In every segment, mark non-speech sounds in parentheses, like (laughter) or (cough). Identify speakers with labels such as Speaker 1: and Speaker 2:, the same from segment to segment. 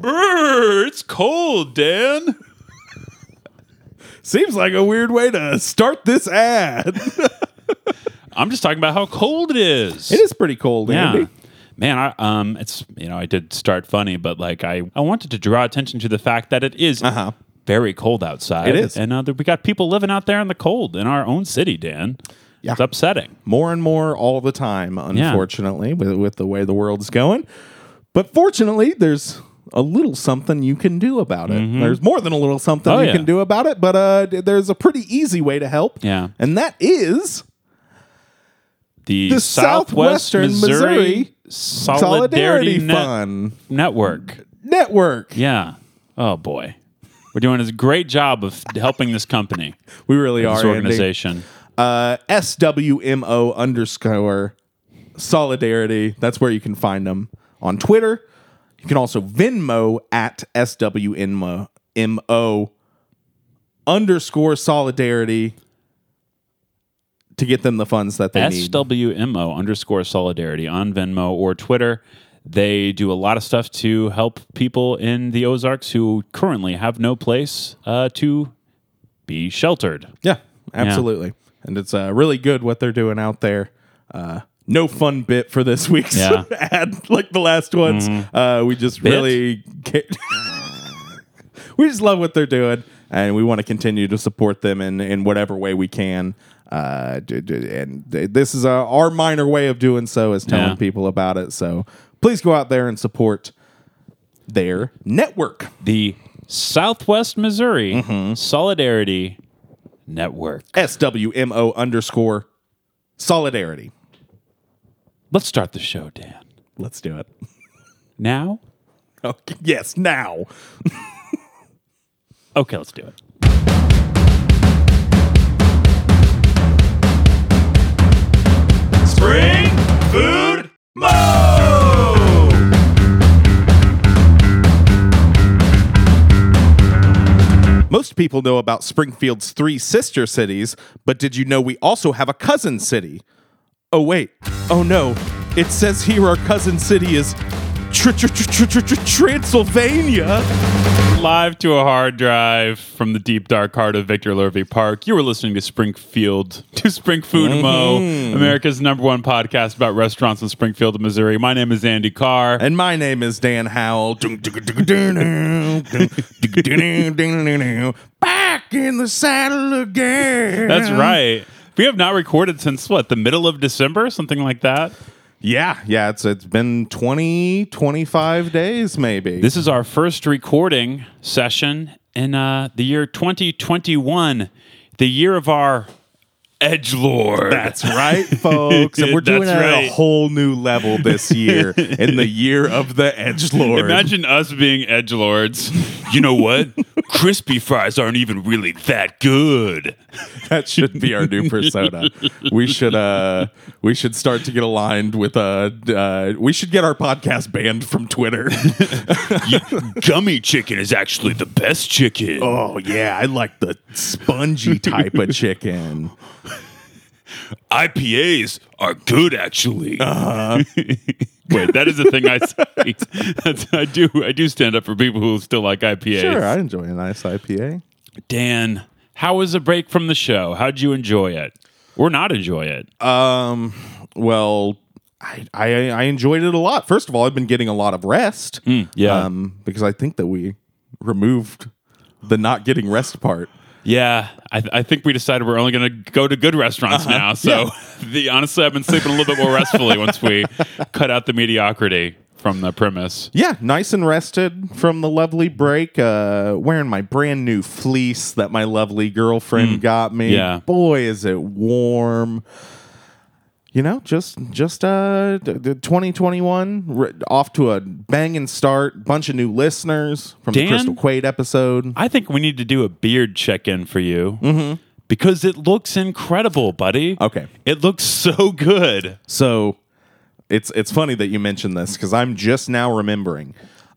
Speaker 1: Brr, it's cold, Dan.
Speaker 2: Seems like a weird way to start this ad. (laughs)
Speaker 1: I'm just talking about how cold it is.
Speaker 2: it is pretty cold,
Speaker 1: Yeah.
Speaker 2: Andy.
Speaker 1: Man, I, um, it's you know I did start funny, but like I, I wanted to draw attention to the fact that it is
Speaker 2: Uh-huh.
Speaker 1: very cold outside.
Speaker 2: It is.
Speaker 1: and uh, we got people living out there in the cold in our own city. Dan,
Speaker 2: Yeah.
Speaker 1: it's upsetting.
Speaker 2: More and more all the time, unfortunately, with, with the way the world's going. But fortunately, there's a little something you can do about it. There's more than a little something
Speaker 1: Mm-hmm. Oh,
Speaker 2: you
Speaker 1: yeah.
Speaker 2: can do about it, but uh, there's a pretty easy way to help.
Speaker 1: Yeah.
Speaker 2: And that is
Speaker 1: The,
Speaker 2: the
Speaker 1: Southwest
Speaker 2: Southwestern
Speaker 1: Missouri,
Speaker 2: Missouri
Speaker 1: Solidarity,
Speaker 2: Solidarity
Speaker 1: Net-
Speaker 2: Fund
Speaker 1: Network.
Speaker 2: Network.
Speaker 1: Yeah. Oh boy, we're doing a great job of helping this company,
Speaker 2: We really are.
Speaker 1: this organization.
Speaker 2: uh, SWMO underscore solidarity. That's where you can find them on Twitter. You can also Venmo at SWMO underscore solidarity to get them the funds that they need.
Speaker 1: SWMO underscore solidarity on Venmo or Twitter. They do a lot of stuff to help people in the Ozarks who currently have no place uh, to be sheltered.
Speaker 2: Yeah, absolutely. And it's uh, really good what they're doing out there. Uh, no fun bit for this week's
Speaker 1: Yeah. (laughs)
Speaker 2: Ad like the last ones. Uh, we just
Speaker 1: Bit?
Speaker 2: really (laughs) we just love what they're doing, and we want to continue to support them in in whatever way we can. Uh, and th- this is uh, our minor way of doing so is telling
Speaker 1: Yeah.
Speaker 2: people about it. So please go out there and support their network.
Speaker 1: The Southwest Missouri
Speaker 2: Mm-hmm.
Speaker 1: Solidarity Network.
Speaker 2: SWMO underscore solidarity.
Speaker 1: Let's start the show, Dan.
Speaker 2: Let's do it.
Speaker 1: Now?
Speaker 2: Okay. Yes, now. (laughs)
Speaker 1: Okay, let's do it.
Speaker 3: Spring Food Mo!
Speaker 2: Most people know about Springfield's three sister cities, but did you know we also have a cousin city? Oh, wait. Oh, no. It says here our cousin city is tr- tr- tr- tr- tr- Transylvania.
Speaker 1: Live to a hard drive from the deep dark heart of Victor Lurvey Park. You were listening to Springfield, to Spring Food Mo, America's number one podcast about restaurants in Springfield, Missouri. My name is Andy Carr.
Speaker 2: And my name is Dan Howell. Back in the saddle again.
Speaker 1: That's right. We have not recorded since what, the middle of December? Something like that?
Speaker 2: Yeah, yeah, it's it's been 20, 25 days maybe.
Speaker 1: This is our first recording session in uh, the year 2021, the year of our Edge Lord.
Speaker 2: That's right, (laughs) folks. And we're doing
Speaker 1: That's
Speaker 2: it at
Speaker 1: right.
Speaker 2: a whole new level this year (laughs) in the year of the Edge Lord.
Speaker 1: Imagine us being edge lords. You know what? (laughs) Crispy fries aren't even really that good. (laughs)
Speaker 2: that should be our new persona. we should uh we should start to get aligned with uh, uh we should get our podcast banned from Twitter. (laughs)
Speaker 1: Gummy chicken is actually the best chicken.
Speaker 2: oh yeah, I like the spongy type of chicken. (laughs)
Speaker 1: IPAs are good, actually. Wait, that is the thing I say. That's, I do. I do stand up for people who still like IPAs.
Speaker 2: Sure, I enjoy a nice IPA.
Speaker 1: Dan, how was the break from the show? How'd you enjoy it, or not enjoy it?
Speaker 2: Um well I, I I enjoyed it a lot. First of all, I've been getting a lot of rest.
Speaker 1: yeah.
Speaker 2: Um because I think that we removed the not getting rest part.
Speaker 1: Yeah, I, I think we decided we're only going to go to good restaurants now. So, (laughs) the honestly, I've been sleeping a little bit more restfully once we (laughs) cut out the mediocrity from the premise.
Speaker 2: Yeah, nice and rested from the lovely break. Uh, wearing my brand new fleece that my lovely girlfriend got me.
Speaker 1: yeah.
Speaker 2: boy, is it warm. You know, just just uh, d- 2021 r- off to a banging start. Bunch of new listeners from
Speaker 1: Dan?
Speaker 2: the Crystal Quade episode.
Speaker 1: I think we need to do a beard check in for you mm-hmm. because it looks incredible, buddy.
Speaker 2: Okay.
Speaker 1: It looks so good.
Speaker 2: So it's it's funny that you mentioned this because I'm just now remembering.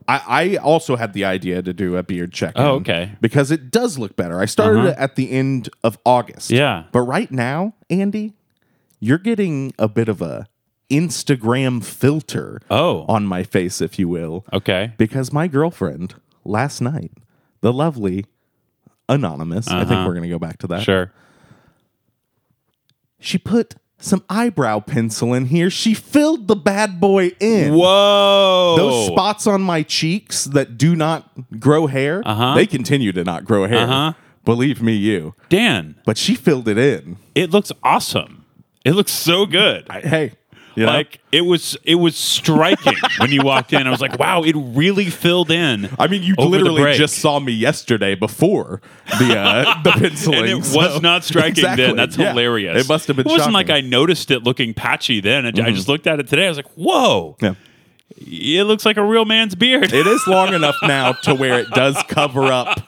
Speaker 2: I, I also had the idea to do a beard check.
Speaker 1: Oh, okay.
Speaker 2: Because it does look better. I started
Speaker 1: Uh-huh.
Speaker 2: it at the end of August.
Speaker 1: Yeah.
Speaker 2: But right now, Andy, you're getting a bit of a Instagram filter
Speaker 1: Oh.
Speaker 2: on my face, if you will.
Speaker 1: Okay.
Speaker 2: Because my girlfriend last night, the lovely Anonymous, I think we're going to go back to that.
Speaker 1: Uh-huh. Sure.
Speaker 2: She put some eyebrow pencil in here. She filled the bad boy in.
Speaker 1: Whoa.
Speaker 2: Those spots on my cheeks that do not grow hair,
Speaker 1: Uh-huh.
Speaker 2: they continue to not grow hair.
Speaker 1: Uh-huh.
Speaker 2: Believe me, you.
Speaker 1: Dan,
Speaker 2: But she filled it in.
Speaker 1: it looks awesome. It looks so good.
Speaker 2: I- hey, you know?
Speaker 1: like it was it was striking (laughs) when you walked in. I was like, wow, it really filled in.
Speaker 2: I mean, you literally just saw me yesterday before the uh, (laughs) the penciling.
Speaker 1: and it was not (laughs) striking
Speaker 2: Exactly,
Speaker 1: then. That's
Speaker 2: yeah.
Speaker 1: hilarious.
Speaker 2: It must have been.
Speaker 1: It wasn't
Speaker 2: shocking. Mm-hmm.
Speaker 1: like I noticed it looking patchy then. I, I just looked at it today. I was like, whoa,
Speaker 2: Yeah.
Speaker 1: it looks like a real man's beard.
Speaker 2: It is long enough now to where it does cover up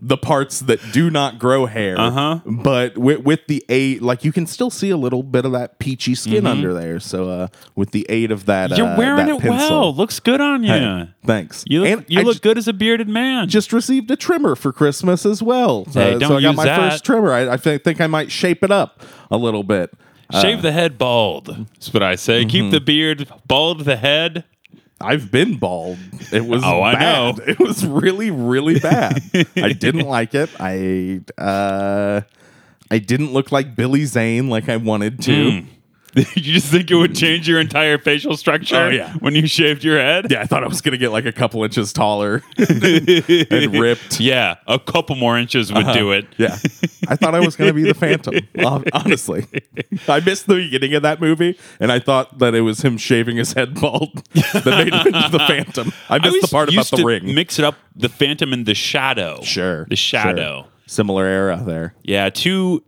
Speaker 2: the parts that do not grow hair.
Speaker 1: Uh-huh.
Speaker 2: But with, with the aid, like you can still see a little bit of that peachy skin under there. So uh, with the aid of that,
Speaker 1: Mm-hmm. You're
Speaker 2: uh,
Speaker 1: wearing
Speaker 2: that
Speaker 1: it
Speaker 2: pencil,
Speaker 1: well. Looks good on you.
Speaker 2: Hey, thanks.
Speaker 1: You look,
Speaker 2: And
Speaker 1: you
Speaker 2: I
Speaker 1: look good as a bearded man.
Speaker 2: just received a trimmer for Christmas as well.
Speaker 1: Hey,
Speaker 2: Uh,
Speaker 1: don't
Speaker 2: so I got my
Speaker 1: that.
Speaker 2: first trimmer. I, I thi- think I might shape it up a little bit.
Speaker 1: Shave the head bald. That's what I say.
Speaker 2: Mm-hmm.
Speaker 1: Keep the beard bald. The head.
Speaker 2: I've been bald. It was
Speaker 1: Oh, I
Speaker 2: bad.
Speaker 1: know. (laughs)
Speaker 2: It was really, really bad. I didn't (laughs) like it. I uh I didn't look like Billy Zane like I wanted to.
Speaker 1: Hmm. (laughs) you just think it would mm. change your entire facial structure
Speaker 2: Oh, yeah.
Speaker 1: when you shaved your head?
Speaker 2: Yeah, I thought I was gonna get like a couple inches taller (laughs) and ripped.
Speaker 1: Yeah, a couple more inches would uh-huh. do it.
Speaker 2: Yeah. I thought I was going to be the Phantom. Honestly, (laughs) I missed the beginning of that movie, and I thought that it was him shaving his head bald that made him into the Phantom. I
Speaker 1: I
Speaker 2: missed the
Speaker 1: always
Speaker 2: part about the ring.
Speaker 1: Mix it up, the Phantom and the Shadow.
Speaker 2: sure,
Speaker 1: the Shadow.
Speaker 2: sure. Similar era there.
Speaker 1: Yeah, two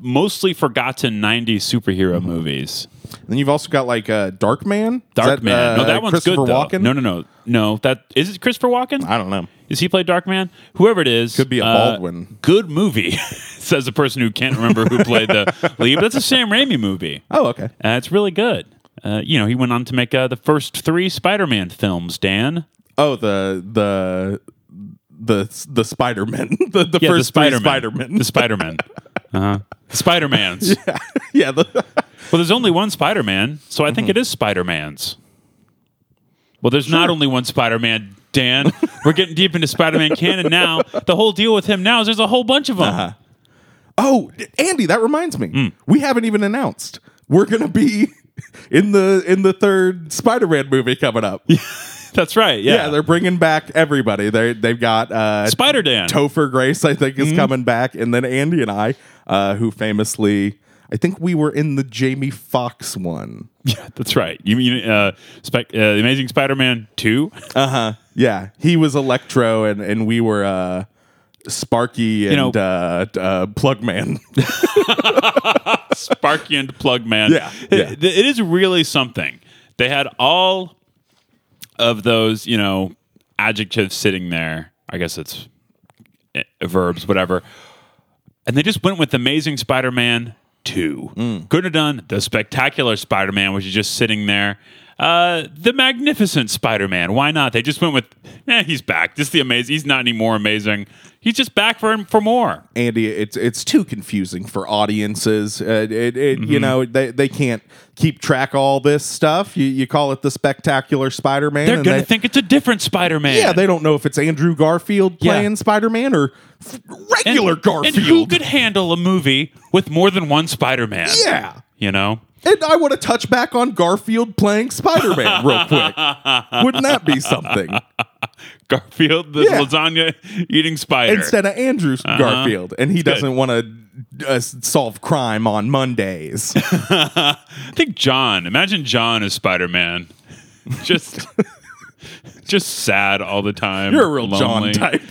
Speaker 1: mostly forgotten '90s superhero
Speaker 2: Mm-hmm.
Speaker 1: movies.
Speaker 2: Then you've also got like uh, Darkman.
Speaker 1: Dark
Speaker 2: that,
Speaker 1: Man. no,
Speaker 2: uh,
Speaker 1: that one's good though.
Speaker 2: Walken?
Speaker 1: No, no, no, no. That is it. Christopher Walken.
Speaker 2: I don't know.
Speaker 1: Does he play Darkman? Whoever it is,
Speaker 2: Could be a
Speaker 1: uh,
Speaker 2: Baldwin.
Speaker 1: good movie, (laughs) says the person who can't remember who played the (laughs) lead. But that's a Sam Raimi movie.
Speaker 2: Oh, okay.
Speaker 1: Uh, it's really good. Uh, you know, he went on to make uh, the first three Spider-Man films. Dan,
Speaker 2: Oh, the the the the Spider Man. (laughs) the the
Speaker 1: yeah,
Speaker 2: first Spider Man.
Speaker 1: the Spider-Man, (laughs) uh-huh. the Spider-Mans. (laughs)
Speaker 2: yeah. The,
Speaker 1: Well, there's only one Spider-Man, so I think
Speaker 2: Mm-hmm.
Speaker 1: it is Spider-Man's. Well, there's not only one Spider-Man, Dan. We're getting deep into Spider-Man canon now. The whole deal with him now is there's a whole bunch of them.
Speaker 2: Uh-huh. oh, Andy, that reminds me.
Speaker 1: Hmm.
Speaker 2: We haven't even announced we're gonna be in the in the third Spider Man movie coming up.
Speaker 1: That's right. Yeah,
Speaker 2: Yeah, they're bringing back everybody. They they've got uh,
Speaker 1: Spider Dan.
Speaker 2: Topher Grace, I think, is
Speaker 1: Mm-hmm.
Speaker 2: coming back, and then Andy and I, uh, who famously, I think we were in the Jamie Foxx one. (laughs)
Speaker 1: yeah, that's right. You mean uh, Spe- uh, the Amazing Spider-Man two?
Speaker 2: Uh huh. Yeah, he was Electro, and and we were uh, Sparky and
Speaker 1: know-
Speaker 2: uh, uh, Plugman. (laughs) (laughs)
Speaker 1: Sparky and Plug Man.
Speaker 2: Yeah,
Speaker 1: It-
Speaker 2: yeah.
Speaker 1: it is really something. They had all of those, you know, adjectives sitting there. I guess it's eh, verbs, whatever. And they just went with Amazing Spider-Man 2.
Speaker 2: Mm.
Speaker 1: Couldn't have done the Spectacular Spider-Man, which is just sitting there. Uh, the Magnificent Spider-Man. Why not? They just went with, eh, he's back. Just the amazing. He's not any more amazing. He's just back for for more.
Speaker 2: Andy, it's it's too confusing for audiences. Uh, it, it you
Speaker 1: Mm-hmm.
Speaker 2: know they they can't keep track of all this stuff. You you call it the Spectacular Spider Man.
Speaker 1: They're gonna think it's a different Spider-Man.
Speaker 2: Yeah, they don't know if it's Andrew Garfield
Speaker 1: Yeah.
Speaker 2: playing Spider Man or regular
Speaker 1: and,
Speaker 2: Garfield.
Speaker 1: And who could handle a movie with more than one Spider-Man?
Speaker 2: yeah.
Speaker 1: You know?
Speaker 2: And I want to touch back on Garfield playing Spider Man real (laughs) quick. Wouldn't that be something?
Speaker 1: Garfield, the
Speaker 2: Yeah.
Speaker 1: lasagna eating spider.
Speaker 2: Instead of Andrew
Speaker 1: Uh-huh.
Speaker 2: Garfield, and he doesn't want to uh, solve crime on Mondays. (laughs)
Speaker 1: I think John. Imagine John as Spider-Man. Just (laughs) just sad all the time.
Speaker 2: You're a real
Speaker 1: lonely.
Speaker 2: John type,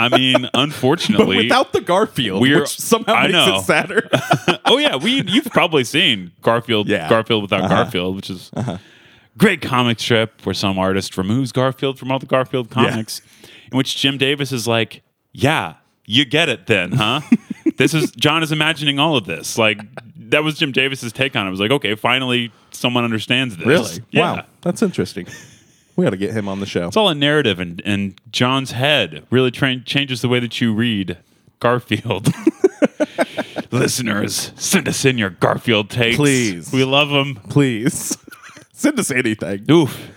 Speaker 1: I mean, (laughs)
Speaker 2: but
Speaker 1: unfortunately.
Speaker 2: without the Garfield,
Speaker 1: We're-
Speaker 2: which somehow
Speaker 1: I
Speaker 2: makes
Speaker 1: know.
Speaker 2: it sadder. (laughs) (laughs)
Speaker 1: oh yeah, we you've probably seen Garfield
Speaker 2: Yeah.
Speaker 1: Garfield without uh-huh. Garfield, which is uh-huh. great comic strip where some artist removes Garfield from all the Garfield comics, in which Jim Davis is like, "Yeah, you get it then, huh? this is John is imagining all of this. Like that was Jim Davis's take on it. It was like, okay, finally someone understands this.
Speaker 2: really?
Speaker 1: Yeah.
Speaker 2: Wow, that's interesting. We got to get him on the show.
Speaker 1: It's all a narrative, and, and John's head really tra- changes the way that you read Garfield. (laughs) Listeners, send us in your Garfield takes.
Speaker 2: Please.
Speaker 1: We love them.
Speaker 2: Please. (laughs) Send us anything.
Speaker 1: Oof.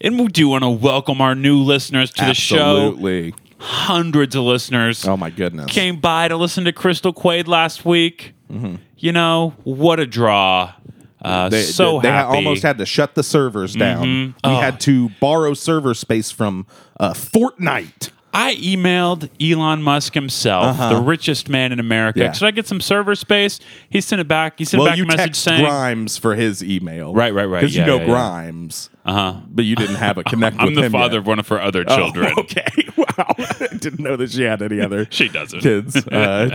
Speaker 1: And we do want to welcome our new listeners to the show.
Speaker 2: Absolutely.
Speaker 1: Hundreds of listeners
Speaker 2: Oh my goodness.
Speaker 1: came by to listen to Crystal Quade last week. Mm-hmm. You know, what a draw. Uh,
Speaker 2: Mm-hmm. They,
Speaker 1: so
Speaker 2: they, they almost had to shut the servers down. We had to borrow server space from uh, Fortnite.
Speaker 1: I emailed Elon Musk himself, the richest man in America.
Speaker 2: Uh-huh. Yeah.
Speaker 1: Should I get some server space? He sent it back. He sent
Speaker 2: Well,
Speaker 1: back a message saying,
Speaker 2: Grimes for his email,
Speaker 1: Right, right, right.
Speaker 2: Because
Speaker 1: Yeah,
Speaker 2: you know
Speaker 1: yeah.
Speaker 2: Grimes, uh-huh. but you didn't have a (laughs) connect.
Speaker 1: I'm
Speaker 2: with
Speaker 1: the father
Speaker 2: yet.
Speaker 1: of one of her other
Speaker 2: Oh,
Speaker 1: children. (laughs)
Speaker 2: okay, (laughs) wow. Didn't know that she had any other
Speaker 1: She doesn't.
Speaker 2: kids. Uh,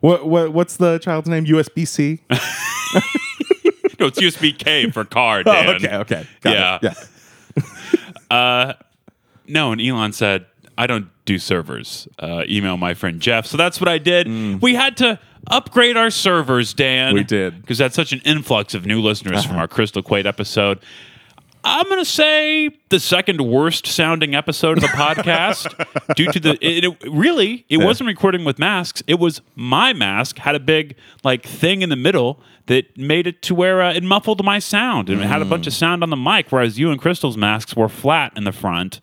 Speaker 2: what, what what's the child's name? USB C. (laughs)
Speaker 1: No, it's USB K for car,
Speaker 2: Oh, okay, okay, Got
Speaker 1: Yeah.
Speaker 2: it. yeah. (laughs)
Speaker 1: No, and Elon said, I don't do servers. Uh, email my friend Jeff. So that's what I did. We had to upgrade our servers, Dan.
Speaker 2: Mm. We did. Uh-huh.
Speaker 1: Because that's such an influx of new listeners from our Crystal Quade episode. I'm going to say the second worst sounding episode of the podcast (laughs) due to the it, it- really it wasn't recording with masks. It was my mask had a big like thing in the middle that made it to where uh, it muffled my sound and it had a bunch of sound on the mic whereas you and Crystal's masks were flat in the front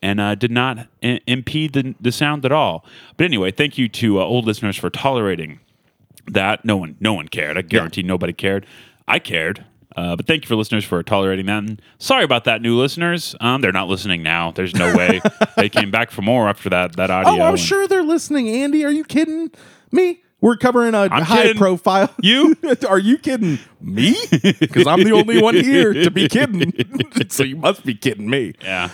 Speaker 1: and uh, did not I- impede the, the sound at all. But anyway thank you to uh, old listeners for tolerating that. No one no one cared. I guarantee nobody cared. I cared uh, but thank you for listeners for tolerating that and sorry about that new listeners um, they're not listening now there's no way (laughs) they came back for more after that that audio
Speaker 2: Oh, I'm
Speaker 1: and-
Speaker 2: sure they're listening. Andy, are you kidding me? We're covering a
Speaker 1: I'm
Speaker 2: high
Speaker 1: kidding.
Speaker 2: profile.
Speaker 1: You? (laughs)
Speaker 2: are you kidding me? (laughs) Because I'm the only one here to be kidding. so you must be kidding me.
Speaker 1: yeah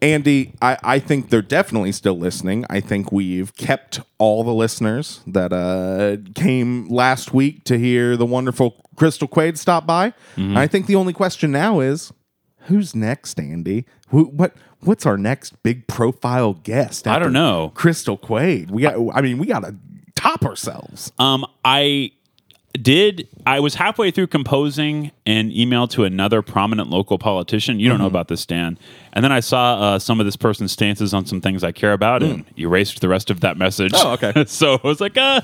Speaker 2: Andy, I, I think they're definitely still listening. I think we've kept all the listeners that uh, came last week to hear the wonderful Crystal Quade stop by.
Speaker 1: Mm-hmm.
Speaker 2: I think the only question now is who's next, Andy? Who, what what's our next big profile guest?
Speaker 1: I don't know.
Speaker 2: Crystal Quade. We got. I mean, we got to top ourselves.
Speaker 1: Um, I did. I was halfway through composing an email to another prominent local politician. You don't know about this, Dan. And then I saw uh, some of this person's stances on some things I care about, and erased the rest of that message.
Speaker 2: Oh, okay. (laughs)
Speaker 1: so I was like, uh,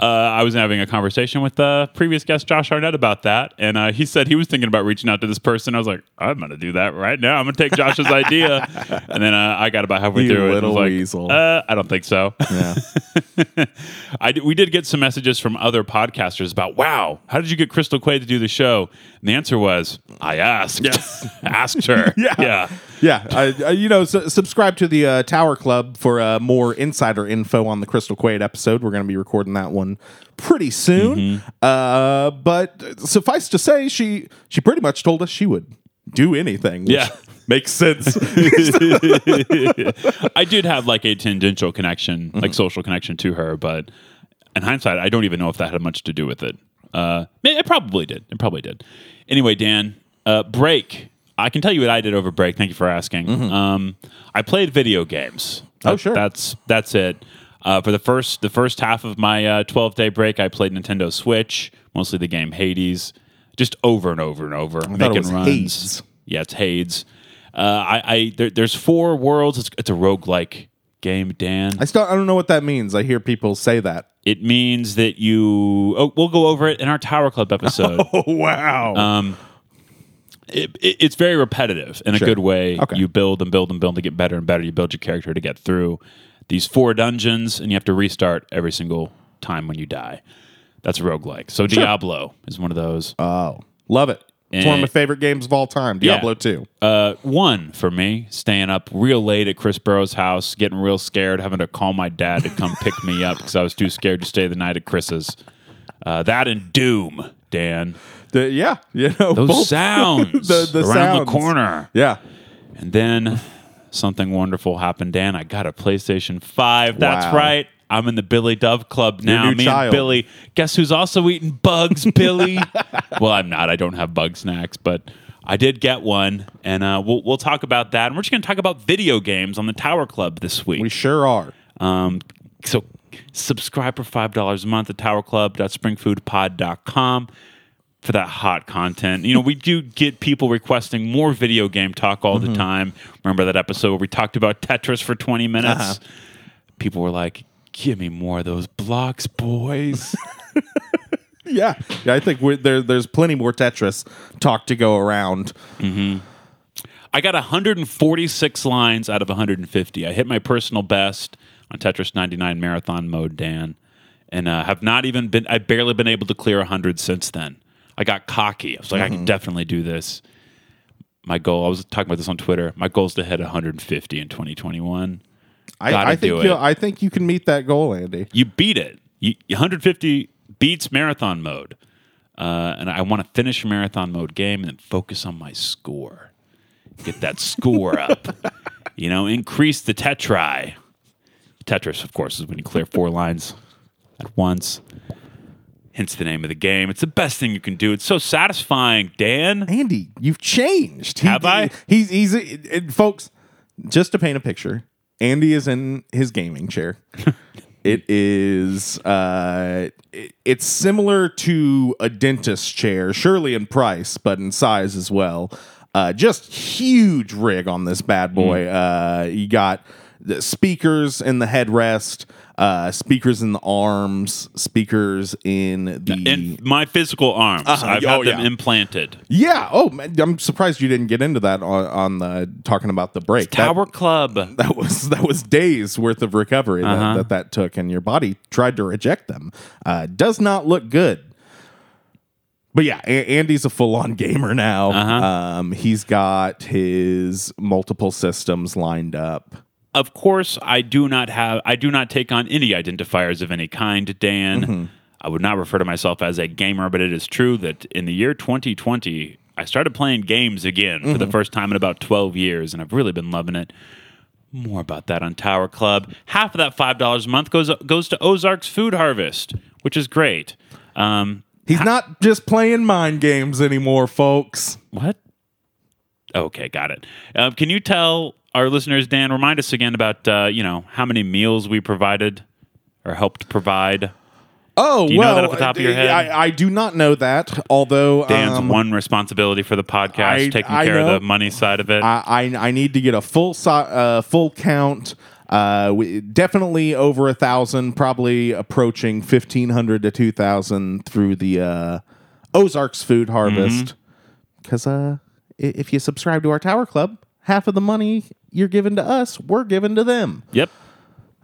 Speaker 1: uh, I was having a conversation with the previous guest Josh Arnett about that, and uh, he said he was thinking about reaching out to this person. I was like, I'm going to do that right now. I'm going to take Josh's (laughs) idea, and then uh, I got about halfway
Speaker 2: You
Speaker 1: through it.
Speaker 2: little
Speaker 1: was like,
Speaker 2: weasel.
Speaker 1: Uh, I don't think so.
Speaker 2: Yeah. (laughs)
Speaker 1: I we did get some messages from other podcasters about, wow, how did you get Crystal Quade to do the show? And the answer was, I asked.
Speaker 2: Yes. (laughs)
Speaker 1: asked her. (laughs)
Speaker 2: Yeah.
Speaker 1: Yeah.
Speaker 2: Yeah, I, I, you know, su- subscribe to the uh, Tower Club for uh, more insider info on the Crystal Quade episode. We're going to be recording that one pretty soon.
Speaker 1: Mm-hmm.
Speaker 2: Uh, but suffice to say, she she pretty much told us she would do anything. which
Speaker 1: Yeah. (laughs)
Speaker 2: makes sense.
Speaker 1: I did have like a tangential connection,
Speaker 2: Mm-hmm.
Speaker 1: like social connection to her, but in hindsight, I don't even know if that had much to do with it. Uh, it probably did. It probably did. Anyway, Dan, uh, break. I can tell you what I did over break. Thank you for asking. Um, I played video games.
Speaker 2: Mm-hmm. Oh, sure.
Speaker 1: That's that's it. Uh, for the first the first half of my twelve day break, I played Nintendo Switch, mostly the game Hades, just over and over and over,
Speaker 2: it
Speaker 1: making runs.
Speaker 2: Hades.
Speaker 1: Yeah, it's Hades. Uh, I, I there, there's four worlds. It's, it's a roguelike game, Dan.
Speaker 2: I still I don't know what that means. I hear people say that.
Speaker 1: It means that you. Oh, we'll go over it in our Tower Club (laughs) episode.
Speaker 2: Oh wow!
Speaker 1: Um, it, it- it's very repetitive in a
Speaker 2: Sure.
Speaker 1: good way.
Speaker 2: Okay.
Speaker 1: You build and build and build to get better and better. You build your character to get through these four dungeons, and you have to restart every single time when you die. That's roguelike. So Diablo is one of those.
Speaker 2: oh, love it. It's one of my favorite games of all time.
Speaker 1: Yeah.
Speaker 2: Diablo two.
Speaker 1: Uh, one for me, staying up real late at Chris Burrow's house, getting real scared, having to call my dad to come pick me up because I was too scared to stay the night at Chris's. Uh, that and Doom, Dan.
Speaker 2: The, yeah, you know
Speaker 1: Those
Speaker 2: both- (laughs)
Speaker 1: sounds
Speaker 2: the, the
Speaker 1: around
Speaker 2: sounds.
Speaker 1: the corner.
Speaker 2: Yeah.
Speaker 1: And then something wonderful happened, Dan. I got a PlayStation 5. That's
Speaker 2: Wow.
Speaker 1: right. I'm in the Billy Dove Club now. Me
Speaker 2: child.
Speaker 1: and Billy. Guess who's also eating bugs, Billy? (laughs) well, I'm not. I don't have bug snacks, but I did get one. And uh, we'll, we'll talk about that. And we're just going to talk about video games on the Tower Club this week.
Speaker 2: We sure are.
Speaker 1: Um, so subscribe for $5 a month at towerclub.springfoodpod.com for that hot content. You know, we do get people requesting more video game talk all the time. Remember that episode where we talked about Tetris for 20 minutes?
Speaker 2: Uh-huh.
Speaker 1: People were like, give me more of those blocks, boys. (laughs)
Speaker 2: yeah, yeah. I think we're, there. There's plenty more Tetris talk to go around.
Speaker 1: I got 146 lines out of 150. I hit my personal best on Tetris 99 marathon mode, Dan, and uh, have not even been. I've barely been able to clear 100 since then. I got cocky. I was like, I can definitely do this. My goal. I was talking about this on Twitter. My goal is to hit 150 in 2021.
Speaker 2: I, I think you'll- I think you can meet that goal, Andy.
Speaker 1: You beat it. You, 150 beats marathon mode, uh, and I want to finish a marathon mode game and then focus on my score. Get that score up. (laughs) You know, increase the tetri. Tetris, of course, is when you clear four lines at once. Hence the name of the game. It's the best thing you can do. It's so satisfying, Dan.
Speaker 2: Andy, you've changed. He-
Speaker 1: Have I?
Speaker 2: He's he's it- it- folks. Just to paint a picture, Andy is in his gaming chair. (laughs) it is uh, it- it's similar to a dentist chair, surely in price, but in size as well. Uh, just huge rig on this bad boy. Uh, you got the speakers in the headrest, uh, speakers in the arms, speakers in the
Speaker 1: In my physical arms,
Speaker 2: Uh-huh.
Speaker 1: I've
Speaker 2: Oh,
Speaker 1: had them
Speaker 2: yeah.
Speaker 1: implanted.
Speaker 2: Yeah. Oh, man, I'm surprised you didn't get into that on, on the talking about the break. That-
Speaker 1: Tower Club.
Speaker 2: That, was that was days worth of recovery that,
Speaker 1: Uh-huh.
Speaker 2: that that took, and your body tried to reject them. Uh, does not look good. But yeah, a- Andy's a full on (laughs) gamer now.
Speaker 1: Uh-huh.
Speaker 2: Um, he's got his multiple systems lined up.
Speaker 1: Of course, I do not have. I do not take on any identifiers of any kind, Dan.
Speaker 2: Mm-hmm.
Speaker 1: I would not refer to myself as a gamer, but it is true that in the year 2020, I started playing games again for
Speaker 2: Mm-hmm.
Speaker 1: the first time in about 12 years, and I've really been loving it. More about that on Tower Club. Half of that five dollars a month goes goes to Ozark's Food Harvest, which is great. Um,
Speaker 2: He's not just playing mind games anymore, folks.
Speaker 1: What? Okay, got it. Uh, can you tell our listeners, Dan, remind us again about uh, you know how many meals we provided or helped provide?
Speaker 2: Oh,
Speaker 1: you know
Speaker 2: well,
Speaker 1: that off the top of your head?
Speaker 2: I, I do not know that. Although
Speaker 1: Dan's
Speaker 2: um,
Speaker 1: one responsibility for the podcast,
Speaker 2: I-
Speaker 1: taking
Speaker 2: I
Speaker 1: care
Speaker 2: know.
Speaker 1: of the money side of it.
Speaker 2: I, I I need to get a full si- uh, full count. Uh, we, definitely over a thousand, probably approaching fifteen hundred to two thousand through the uh, Ozarks Food Harvest. Because uh, if you subscribe to our Tower Club, half of the money you're giving to us, we're giving to them.
Speaker 1: yep.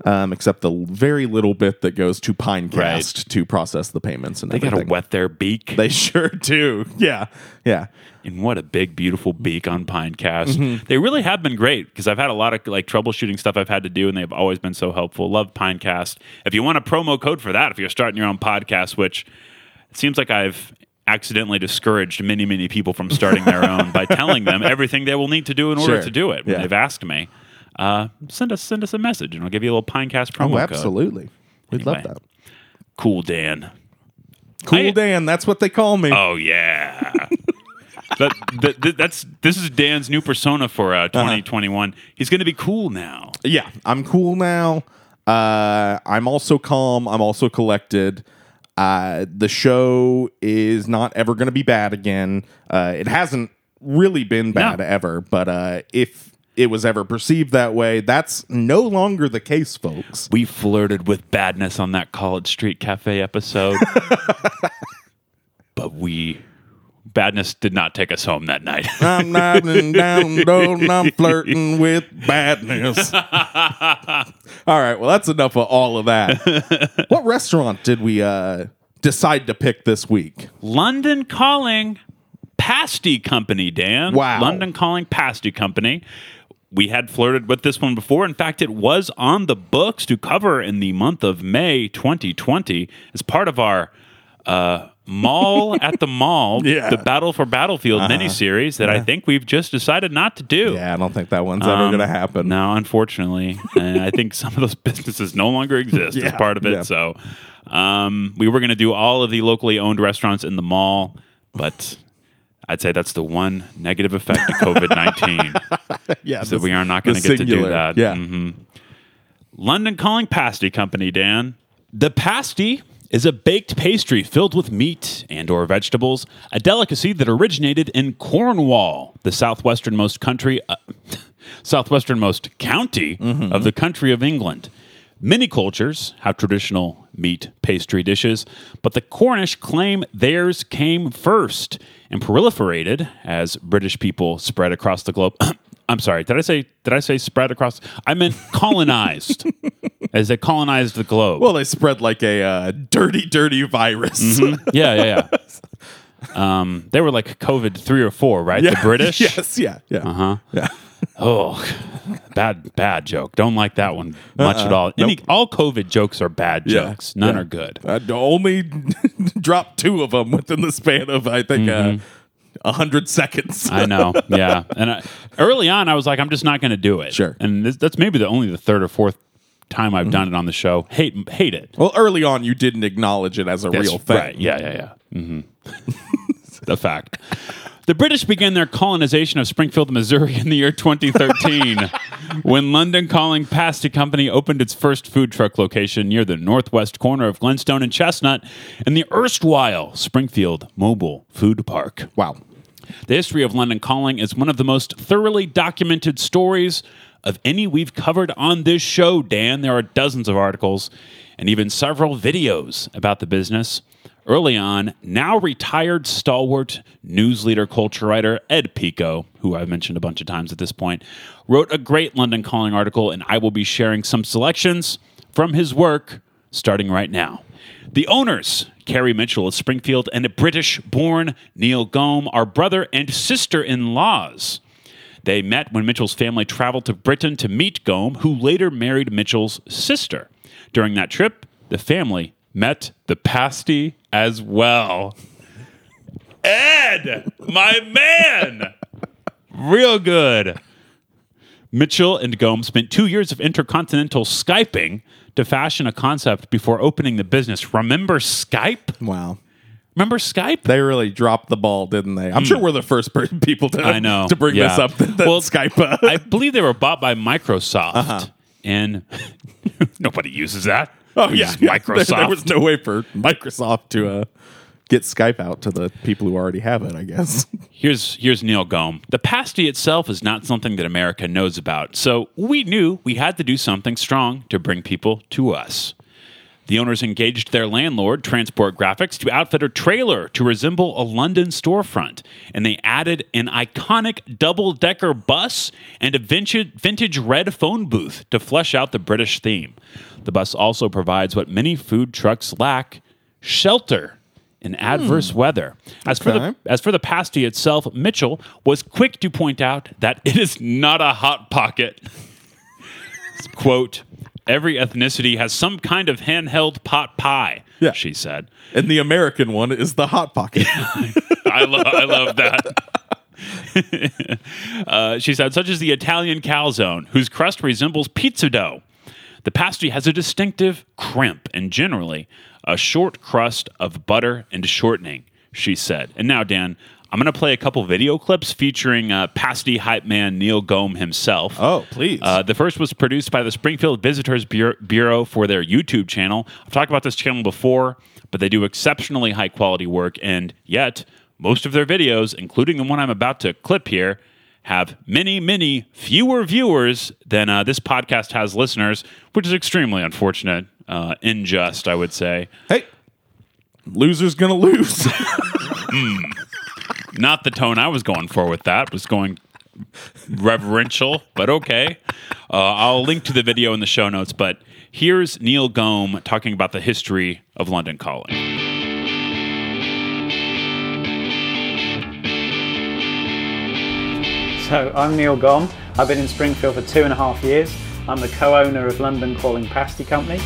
Speaker 2: Um, except the very little bit that goes to Pinecast to process the payments and
Speaker 1: They got to wet their beak.
Speaker 2: They sure do. Yeah, yeah.
Speaker 1: and what a big, beautiful beak on Pinecast.
Speaker 2: Mm-hmm.
Speaker 1: They really have been great because I've had a lot of like troubleshooting stuff I've had to do, and they've always been so helpful. Love Pinecast. If you want a promo code for that, if you're starting your own podcast, which it seems like I've accidentally discouraged many, many people from starting their own by (laughs) telling them everything they will need to do in order
Speaker 2: Sure.
Speaker 1: to do it when
Speaker 2: Yeah.
Speaker 1: they've asked me. Uh, send us send us a message, and I'll give you a little Pinecast promo
Speaker 2: Oh,
Speaker 1: code.
Speaker 2: absolutely. We'd love that.
Speaker 1: Cool, Dan.
Speaker 2: Cool
Speaker 1: I-
Speaker 2: Dan, that's what they call me.
Speaker 1: Oh yeah. (laughs) that, that, that- that's this is Dan's new persona for uh, 2021. He's going to be cool now.
Speaker 2: Yeah, I'm cool now. Uh, I'm also calm. I'm also collected. Uh, the show is not ever going to be bad again. Uh, it hasn't really been bad
Speaker 1: No.
Speaker 2: ever, but uh, if it was ever perceived that way, that's no longer the case, folks.
Speaker 1: We flirted with badness on that College Street Cafe episode, (laughs) but we badness did not take us home that night. (laughs)
Speaker 2: I'm nodding down (laughs) and I'm flirting with badness. (laughs) all right, well, that's enough of all of that. what restaurant did we uh, decide to pick this week?
Speaker 1: London Calling Pasty Company, Dan.
Speaker 2: Wow.
Speaker 1: London Calling Pasty Company. We had flirted with this one before. In fact, it was on the books to cover in the month of May 2020 as part of our uh, Mall at the Mall, (laughs)
Speaker 2: Yeah. Uh-huh.
Speaker 1: the Battle for Battlefield miniseries that I think we've just decided not to do.
Speaker 2: Yeah, I don't think that one's ever
Speaker 1: Um,
Speaker 2: going to happen.
Speaker 1: No, unfortunately, and I think some of those (laughs) businesses no longer exist as part of it.
Speaker 2: yeah.
Speaker 1: So, um, we were going to do all of the locally owned restaurants in the mall, but I'd say that's the one negative effect of COVID nineteen. (laughs)
Speaker 2: Yeah,
Speaker 1: so we are not going to get to do that.
Speaker 2: Yeah.
Speaker 1: Mhm. London Calling Pasty Company, Dan. The pasty is a baked pastry filled with meat and or vegetables, a delicacy that originated in Cornwall, the southwesternmost country uh, (laughs) southwesternmost county
Speaker 2: Mm-hmm.
Speaker 1: of the country of England. Many cultures have traditional meat pastry dishes, but the Cornish claim theirs came first and proliferated as British people spread across the globe. (coughs) I'm sorry, did I say did I say spread across? I meant colonized (laughs) as they colonized the globe.
Speaker 2: Well, they spread like a uh, dirty, dirty virus.
Speaker 1: Mm-hmm. yeah, yeah, yeah. (laughs) Um, they were like COVID three or four, right?
Speaker 2: Yeah.
Speaker 1: The British. (laughs)
Speaker 2: yes, yeah, yeah.
Speaker 1: Uh-huh.
Speaker 2: Yeah.
Speaker 1: Oh, bad, bad joke. Don't like that one much at all. Any, all COVID jokes are bad
Speaker 2: Yeah.
Speaker 1: jokes. None
Speaker 2: Yeah.
Speaker 1: are good.
Speaker 2: I only dropped two of them within the span of I think uh, a hundred seconds.
Speaker 1: Mm-hmm. I know. Yeah. And I, early on, I was like, I'm just not going to do it.
Speaker 2: Sure.
Speaker 1: And this, that's maybe the only the third or fourth time I've done it on the show. Hate, hate it.
Speaker 2: well, early on, you didn't acknowledge it as a real thing.
Speaker 1: Right. Yeah, yeah, yeah. hmm (laughs) the fact. The British began their colonization of Springfield, Missouri in the year 2013 (laughs) when London Calling Pasty Company opened its first food truck location near the northwest corner of Glenstone and Chestnut in the erstwhile Springfield Mobile Food Park.
Speaker 2: Wow.
Speaker 1: The history of London Calling is one of the most thoroughly documented stories of any we've covered on this show, Dan. There are dozens of articles and even several videos about the business. Early on, now retired stalwart news leader culture writer Ed Pico, who I've mentioned a bunch of times at this point, wrote a great London Calling article, and I will be sharing some selections from his work starting right now. The owners, Carrie Mitchell of Springfield and a British born Neil Gome, are brother and sister in laws. They met when Mitchell's family traveled to Britain to meet Gome, who later married Mitchell's sister. During that trip, the family met the pasty as well. Ed, my man! Real good. Mitchell and Gome spent two years of intercontinental Skyping to fashion a concept before opening the business. Remember Skype?
Speaker 2: Wow.
Speaker 1: Remember Skype?
Speaker 2: They really dropped the ball, didn't they? I'm sure we're the first per- people to.
Speaker 1: I know.
Speaker 2: to bring
Speaker 1: Yeah.
Speaker 2: this up. That, (laughs) that
Speaker 1: Well,
Speaker 2: Skype. Uh,
Speaker 1: I believe they were bought by Microsoft, and (laughs) nobody uses that.
Speaker 2: oh yeah, (laughs) yeah.
Speaker 1: Microsoft.
Speaker 2: There, there was no way for Microsoft to uh, get Skype out to the people who already have it. I guess. (laughs)
Speaker 1: Here's here's Neil Gome. The pasty itself is not something that America knows about, so we knew we had to do something strong to bring people to us. The owners engaged their landlord, Transport Graphics, to outfit a trailer to resemble a London storefront, and they added an iconic double decker bus and a vintage, vintage red phone booth to flesh out the British theme. The bus also provides what many food trucks lack shelter in adverse weather. As for the as for the pasty itself, Mitchell was quick to point out that it is not a hot pocket. (laughs) Quote, every ethnicity has some kind of handheld pot pie,
Speaker 2: Yeah.
Speaker 1: she said.
Speaker 2: and the American one is the hot pocket. (laughs)
Speaker 1: I, lo- I love that. (laughs) uh, she said, such as the Italian calzone, whose crust resembles pizza dough. The pasty has a distinctive crimp and generally a short crust of butter and shortening, she said. And now, Dan, I'm going to play a couple video clips featuring uh, pasty hype man Neil Gome himself.
Speaker 2: oh, please.
Speaker 1: Uh, the first was produced by the Springfield Visitors Bureau, Bureau for their YouTube channel. I've talked about this channel before, but they do exceptionally high quality work, and yet most of their videos, including the one I'm about to clip here, have many, many fewer viewers than uh, this podcast has listeners, which is extremely unfortunate, uh, unjust, I would say.
Speaker 2: hey, loser's gonna lose. (laughs)
Speaker 1: Not the tone I was going for with that. Was going reverential, but okay. Uh, I'll link to the video in the show notes. But here's Neil Gome talking about the history of London Calling.
Speaker 4: So I'm Neil Gom. I've been in Springfield for two and a half years. I'm the co-owner of London Calling Pasty Company.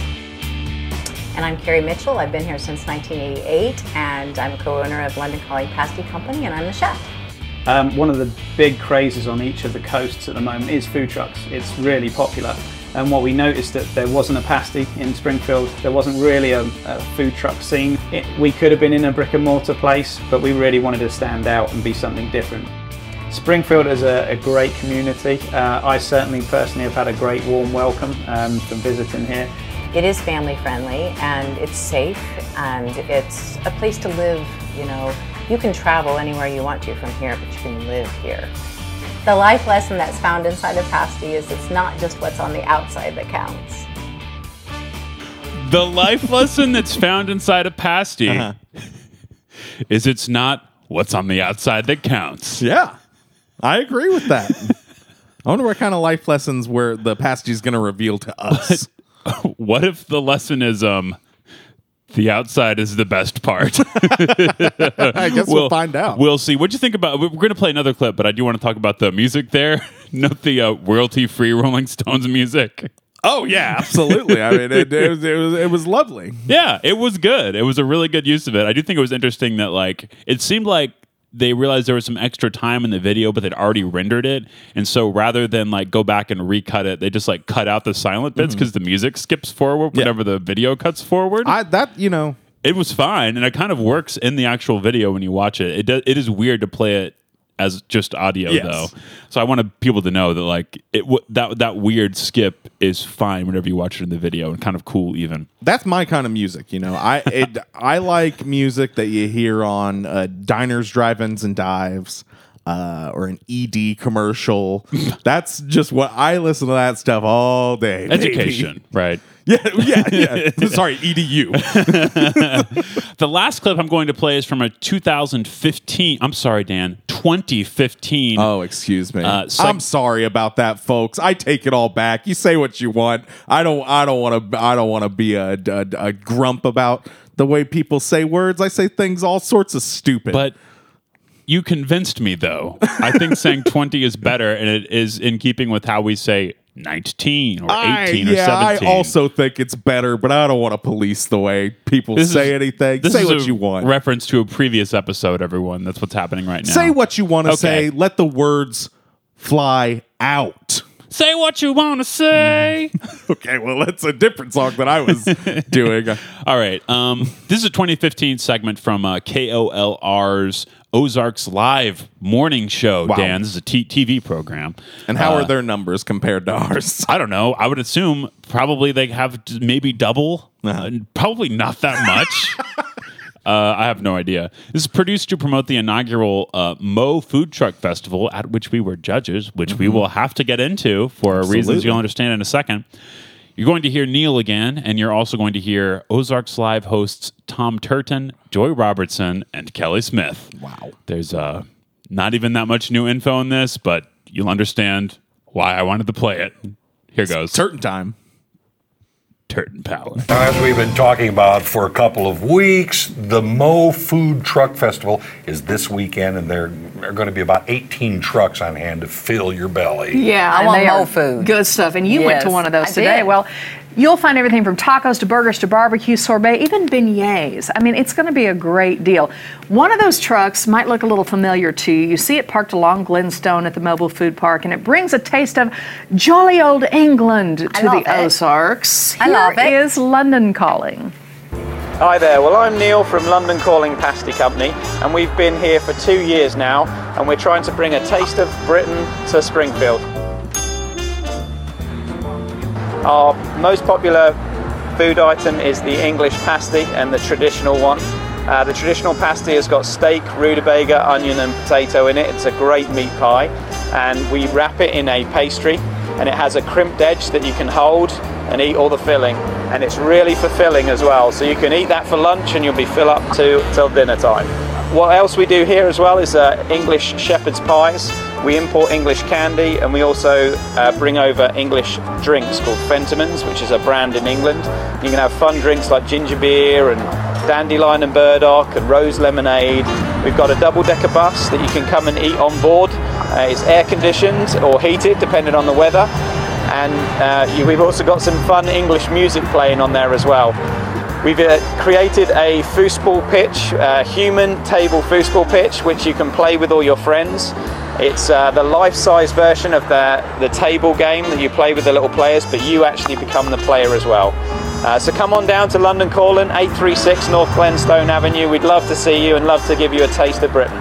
Speaker 5: And I'm Carrie Mitchell. I've been here since 1988, and I'm a co-owner of London Calling Pasty Company, and I'm the chef.
Speaker 4: Um, one of the big crazes on each of the coasts at the moment is food trucks. It's really popular. And what we noticed that there wasn't a pasty in Springfield. There wasn't really a, a food truck scene. It, we could have been in a brick and mortar place, but we really wanted to stand out and be something different. Springfield is a, a great community. Uh, I certainly personally have had a great warm welcome um, from visiting here.
Speaker 5: It is family friendly, and it's safe, and it's a place to live. You know, you can travel anywhere you want to from here, but you can live here. The life lesson that's found inside of Pasty is it's not just what's on the outside that counts.
Speaker 1: the life lesson that's found inside a pasty
Speaker 2: Uh-huh.
Speaker 1: is it's not what's on the outside that counts.
Speaker 2: Yeah, I agree with that. (laughs) I wonder what kind of life lessons where the pasty is going to reveal to us. (laughs) (laughs)
Speaker 1: What if the lesson is um the outside is the best part? (laughs)
Speaker 2: I guess we'll, find out.
Speaker 1: We'll see. What'd you think about? We're going to play another clip, but I do want to talk about the music there. (laughs) Not the uh, royalty-free Rolling Stones music.
Speaker 2: oh yeah, absolutely. I mean, it, it, was, it was it was lovely.
Speaker 1: Yeah, it was good. It was a really good use of it. I do think it was interesting that like it seemed like they realized there was some extra time in the video, but they'd already rendered it, and so rather than like go back and recut it, they just like cut out the silent bits mm-hmm. because the music skips forward whenever the video cuts forward.
Speaker 2: I that you know
Speaker 1: it was fine, and it kind of works in the actual video when you watch it. It does, it is weird to play it as just audio
Speaker 2: Yes.
Speaker 1: though. So I wanted people to know that like it w- that that weird skip is fine whenever you watch it in the video and kind of cool even.
Speaker 2: that's my kind of music. You know, I it, (laughs) I like music that you hear on uh, diners, drive-ins, and dives. Uh, or an ED commercial. (laughs) That's just what I listen to that stuff all day. baby.
Speaker 1: Education, right?
Speaker 2: Yeah, yeah, (laughs) yeah. Sorry, edu. (laughs)
Speaker 1: The last clip I'm going to play is from a 2015. I'm sorry, Dan. 2015.
Speaker 2: Oh, excuse me.
Speaker 1: Uh, sec-
Speaker 2: I'm sorry about that, folks. I take it all back. You say what you want. I don't. I don't want to. I don't want to be a, a, a grump about the way people say words. I say things all sorts of stupid.
Speaker 1: But you convinced me, though. I think saying 20 is better, and it is in keeping with how we say 19 or 18
Speaker 2: I,
Speaker 1: or
Speaker 2: yeah,
Speaker 1: 17.
Speaker 2: I also think it's better, but I don't want to police the way people
Speaker 1: This
Speaker 2: say
Speaker 1: is-
Speaker 2: anything. Say what you want.
Speaker 1: Reference to a previous episode, everyone. That's what's happening right now.
Speaker 2: say what you want to
Speaker 1: Okay.
Speaker 2: say. Let the words fly out.
Speaker 1: Say what you want to say. (laughs)
Speaker 2: Okay, well, that's a different song that I was (laughs) doing.
Speaker 1: All right. Um, this is a 2015 segment from uh, KOLR's Ozarks Live morning show.
Speaker 2: Wow.
Speaker 1: Dan, this is a t- TV program.
Speaker 2: And how
Speaker 1: Uh,
Speaker 2: are their numbers compared to ours? (laughs)
Speaker 1: I don't know. I would assume probably they have maybe double,
Speaker 2: Uh-huh.
Speaker 1: uh, probably not that much. Uh, I have no idea. This is produced to promote the inaugural uh, Mo Food Truck Festival, at which we were judges, which we will have to get into for reasons
Speaker 2: Mm-hmm.
Speaker 1: You'll understand in a second. You're going to hear Neil again, and you're also going to hear Ozarks Live hosts Tom Turton, Joy Robertson, and Kelly Smith.
Speaker 2: Wow.
Speaker 1: There's uh, not even that much new info in this, but you'll understand why I wanted to play it. Here goes.
Speaker 2: Certain time.
Speaker 1: Turton Power.
Speaker 3: As we've been talking about for a couple of weeks, the Mo Food Truck Festival is this weekend, and there are going to be about 18 trucks on hand to fill your belly.
Speaker 6: Yeah,
Speaker 7: I want Mo food.
Speaker 6: Good stuff. And you went to one of those
Speaker 7: I
Speaker 6: today.
Speaker 7: did.
Speaker 6: Well, you'll find everything from tacos to burgers to barbecue, sorbet, even beignets. I mean, it's going to be a great deal. One of those trucks might look a little familiar to you. You see it parked along Glenstone at the Mobile Food Park, and it brings a taste of jolly old England to the
Speaker 7: it.
Speaker 6: Ozarks.
Speaker 7: I love
Speaker 6: Here
Speaker 7: it.
Speaker 6: is London calling.
Speaker 4: Hi there, well I'm Neil from London Calling Pasty Company and we've been here for two years now and we're trying to bring a taste of Britain to Springfield. Our most popular food item is the English pasty and the traditional one. Uh, the traditional pasty has got steak, rutabaga, onion and potato in it. It's a great meat pie and we wrap it in a pastry and it has a crimped edge that you can hold and eat all the filling and it's really fulfilling as well. So you can eat that for lunch and you'll be fill up to till dinner time. What else we do here as well is uh, English shepherd's pies. We import English candy and we also uh, bring over English drinks called Fentimans, which is a brand in England. You can have fun drinks like ginger beer and dandelion and burdock and rose lemonade. We've got a double decker bus that you can come and eat on board. Uh, it's air conditioned or heated depending on the weather. And uh, you, we've also got some fun English music playing on there as well. We've uh, created a foosball pitch, uh, human table foosball pitch, which you can play with all your friends. It's uh, the life-size version of the, the table game that you play with the little players, but you actually become the player as well. Uh, so come on down to London Calling, 836 North Glenstone Avenue. We'd love to see you and love to give you a taste of Britain.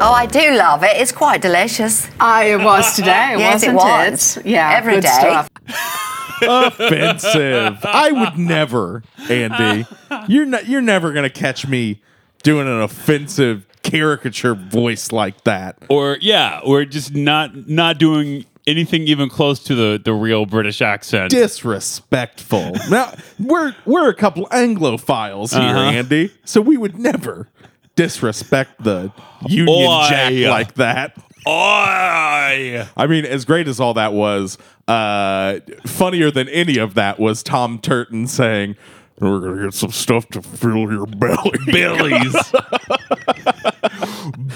Speaker 7: Oh, I do love it. It's quite delicious.
Speaker 6: I it was today, (laughs)
Speaker 7: Yes, it
Speaker 6: wasn't
Speaker 7: was.
Speaker 6: Yeah,
Speaker 7: Every
Speaker 6: good
Speaker 7: day. (laughs)
Speaker 2: offensive. I would never, Andy. You're not. You're never gonna catch me doing an offensive caricature voice like that.
Speaker 1: Or yeah, or just not not doing anything even close to the the real British accent.
Speaker 2: Disrespectful. now we're we're a couple Anglophiles here,
Speaker 1: Uh-huh.
Speaker 2: Andy. So we would never disrespect the Union
Speaker 1: Oi.
Speaker 2: Jack like that.
Speaker 1: Oi!
Speaker 2: I mean, as great as all that was, uh, funnier than any of that was Tom Turton saying, "We're gonna get some stuff to fill your belly."
Speaker 1: Billies. (laughs)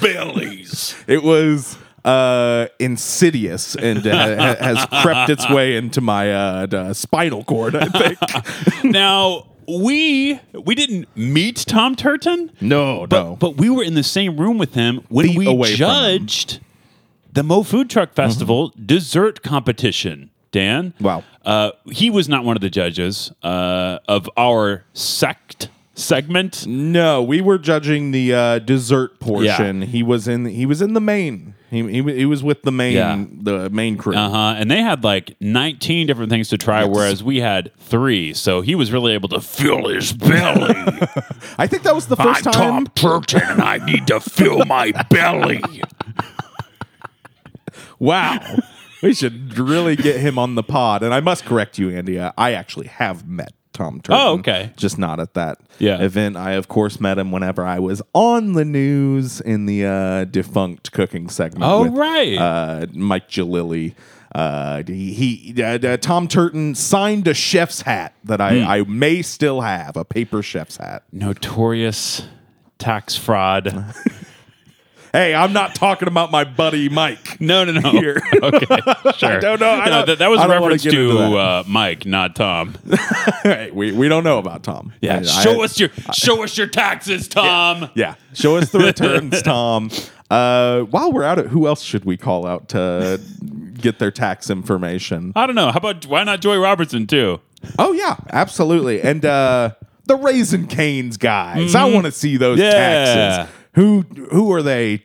Speaker 1: Billies.
Speaker 2: It was uh, insidious and uh, has crept its way into my uh, spinal cord. I think. (laughs) (laughs)
Speaker 1: Now we we didn't meet Tom Turton.
Speaker 2: no,
Speaker 1: But,
Speaker 2: no.
Speaker 1: but we were in the same room with him when
Speaker 2: Feet
Speaker 1: we judged the Mo Food Truck Festival dessert competition. Dan,
Speaker 2: Wow.
Speaker 1: uh, he was not one of the judges uh, of our sect segment.
Speaker 2: No, we were judging the uh, dessert portion. He was in. He was in the main. He he, wa- he was with the main
Speaker 1: Yeah.
Speaker 2: the main crew.
Speaker 1: Uh huh. And they had like 19 different things to try, whereas we had three. So he was really able to fill his belly. (laughs)
Speaker 2: I think that was the 1st time.
Speaker 1: And I need to fill my belly. (laughs)
Speaker 2: Wow. we should really get him on the pod. And I must correct you, Andy. uh, I actually have met Tom Turton.
Speaker 1: Oh, okay.
Speaker 2: Just not at that
Speaker 1: Yeah.
Speaker 2: event. I, of course, met him whenever I was on the news in the uh, defunct cooking segment.
Speaker 1: Oh,
Speaker 2: with,
Speaker 1: right.
Speaker 2: Uh, Mike Jalili. Uh, he, he uh, uh, Tom Turton signed a chef's hat that I,
Speaker 1: Hmm.
Speaker 2: I may still have, a paper chef's hat.
Speaker 1: Notorious tax fraud. (laughs)
Speaker 2: Hey, I'm not talking about my buddy Mike.
Speaker 1: No, no, no.
Speaker 2: Here. (laughs)
Speaker 1: Okay, sure. (laughs)
Speaker 2: don't know. I
Speaker 1: No,
Speaker 2: don't-
Speaker 1: that, that was a reference to uh, Mike, not Tom. (laughs)
Speaker 2: Hey, we, we don't know about Tom.
Speaker 1: Yeah,
Speaker 2: I-
Speaker 1: show
Speaker 2: I-
Speaker 1: us your show us your taxes, Tom.
Speaker 2: Yeah, show us the returns, Tom. Uh, while we're at it, who else should we call out to get their tax information?
Speaker 1: I don't know. How about why not Joy Robertson too?
Speaker 2: Oh yeah, absolutely. And uh, the Raising Canes guys. I want to see those
Speaker 1: Mm-hmm. Yeah.
Speaker 2: taxes. Who who are they?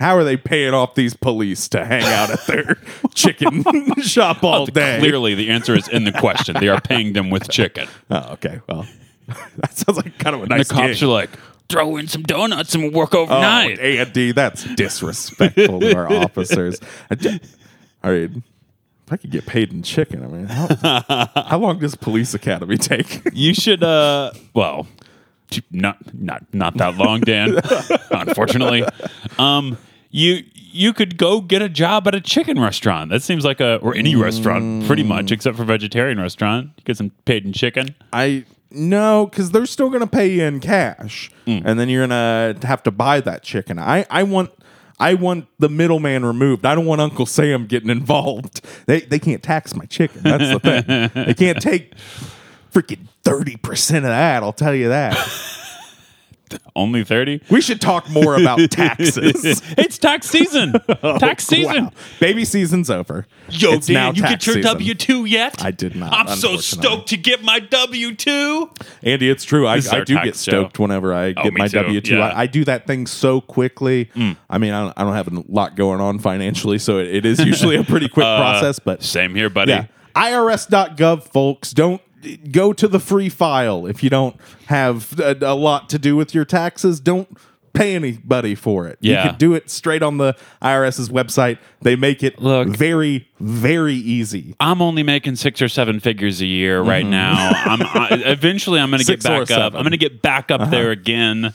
Speaker 2: How are they paying off these police to hang out at their (laughs) chicken (laughs) shop all day?
Speaker 1: Clearly, the answer is in the question. They are paying them with chicken. (laughs)
Speaker 2: Oh, okay. Well, that sounds like kind of a
Speaker 1: And
Speaker 2: nice
Speaker 1: the cops
Speaker 2: gig.
Speaker 1: are like, throw in some donuts and we'll work
Speaker 2: Oh,
Speaker 1: overnight.
Speaker 2: Andy, that's disrespectful to our officers. I d- right. If I could get paid in chicken, I mean, how, how long does police academy take?
Speaker 1: You should, uh, well, not not not that long, Dan. (laughs) unfortunately, um, you you could go get a job at a chicken restaurant. That seems like a or any restaurant, pretty much, except for vegetarian restaurant. You get some paid in chicken.
Speaker 2: I no, because they're still going to pay you in cash, and then you're going to have to buy that chicken. I I want. I want the middleman removed. I don't want Uncle Sam getting involved. They they can't tax my chicken. That's the thing. they can't take freaking thirty percent of that. I'll tell you that. (laughs)
Speaker 1: Only thirty.
Speaker 2: We should talk more about (laughs) taxes.
Speaker 1: it's tax season. (laughs) Oh, tax season.
Speaker 2: Wow. Baby season's over.
Speaker 1: Yo,
Speaker 2: It's now
Speaker 1: Dan, you get your. W two yet?
Speaker 2: I did not,
Speaker 1: I'm so stoked to get my W two.
Speaker 2: Andy, it's true. I,
Speaker 1: This is
Speaker 2: I
Speaker 1: our
Speaker 2: do
Speaker 1: tax
Speaker 2: get stoked whenever I oh, get
Speaker 1: Oh, me
Speaker 2: my
Speaker 1: too.
Speaker 2: W two.
Speaker 1: Yeah.
Speaker 2: I, I do that thing so quickly. Hmm. I mean, I don't, I don't have a lot going on financially, so it, it is usually a pretty quick uh, process. But
Speaker 1: Same here, buddy.
Speaker 2: yeah, IRS.gov, folks. Don't go to the free file if you don't have a, a lot to do with your taxes. Don't pay anybody for it.
Speaker 1: Yeah.
Speaker 2: You can do it straight on the IRS's website. They make it
Speaker 1: Look.
Speaker 2: very, very easy.
Speaker 1: I'm only making six or seven figures a year right now. I'm I, eventually I'm going (laughs) to get
Speaker 2: Mm-hmm.
Speaker 1: Back up.
Speaker 2: Uh-huh.
Speaker 1: I'm going to get back up there again,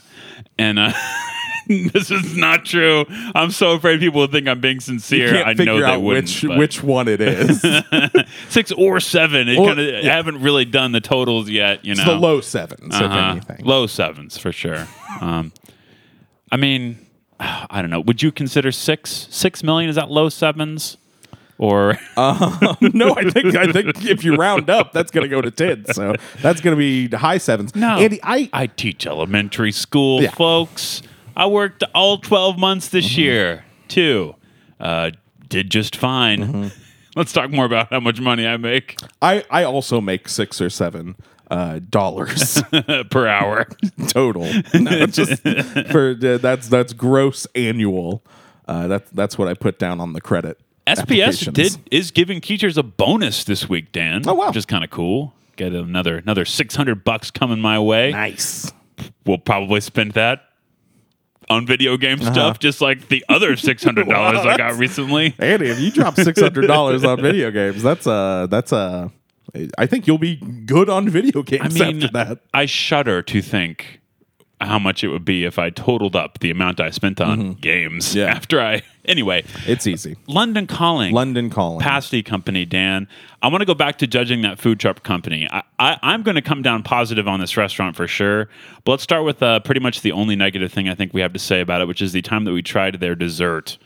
Speaker 1: and uh, (laughs) (laughs) this is not true. I'm so afraid people will think I'm being sincere. I know they
Speaker 2: out
Speaker 1: wouldn't.
Speaker 2: which
Speaker 1: but-
Speaker 2: which one it is. (laughs)
Speaker 1: six or seven. It kinda, I
Speaker 2: yeah.
Speaker 1: haven't really done the totals yet. You know,
Speaker 2: It's the low sevens,
Speaker 1: Uh-huh.
Speaker 2: anything.
Speaker 1: Low sevens for sure. Um, I mean, (sighs) I don't know. Would you consider six six million? Is that low sevens? Or (laughs)
Speaker 2: no, I think I think if you round up, that's going to go to ten. So that's going to be high sevens.
Speaker 1: no,
Speaker 2: Andy, I,
Speaker 1: I teach elementary school,
Speaker 2: Yeah.
Speaker 1: folks. I worked all twelve months this
Speaker 2: Mm-hmm.
Speaker 1: year too. Uh, did just fine.
Speaker 2: Mm-hmm. (laughs)
Speaker 1: Let's talk more about how much money I make
Speaker 2: I I also make six or seven uh, dollars (laughs)
Speaker 1: per hour. (laughs)
Speaker 2: total. No, just for uh, that's that's gross annual. Uh, that's that's what I put down on the credit.
Speaker 1: SPS did is giving teachers a bonus this week, Dan.
Speaker 2: Oh, wow.
Speaker 1: which is kind of cool. Get another another six hundred bucks coming my way.
Speaker 2: nice.
Speaker 1: We'll probably spend that on video game uh-huh. stuff, just like the other (laughs) six hundred dollars I got recently.
Speaker 2: Andy, if you drop six hundred dollars (laughs) on video games, that's a that's a. I think you'll be good on video games
Speaker 1: I mean,
Speaker 2: after that.
Speaker 1: I shudder to think how much it would be if I totaled up the amount I spent on games
Speaker 2: Mm-hmm. (laughs) Yeah.
Speaker 1: after I. Anyway,
Speaker 2: It's easy.
Speaker 1: London Calling.
Speaker 2: London calling.
Speaker 1: pasty company, Dan. I want to go back to judging that food truck company. I, I, I'm going to come down positive on this restaurant for sure. But let's start with uh, pretty much the only negative thing I think we have to say about it, which is the time that we tried their dessert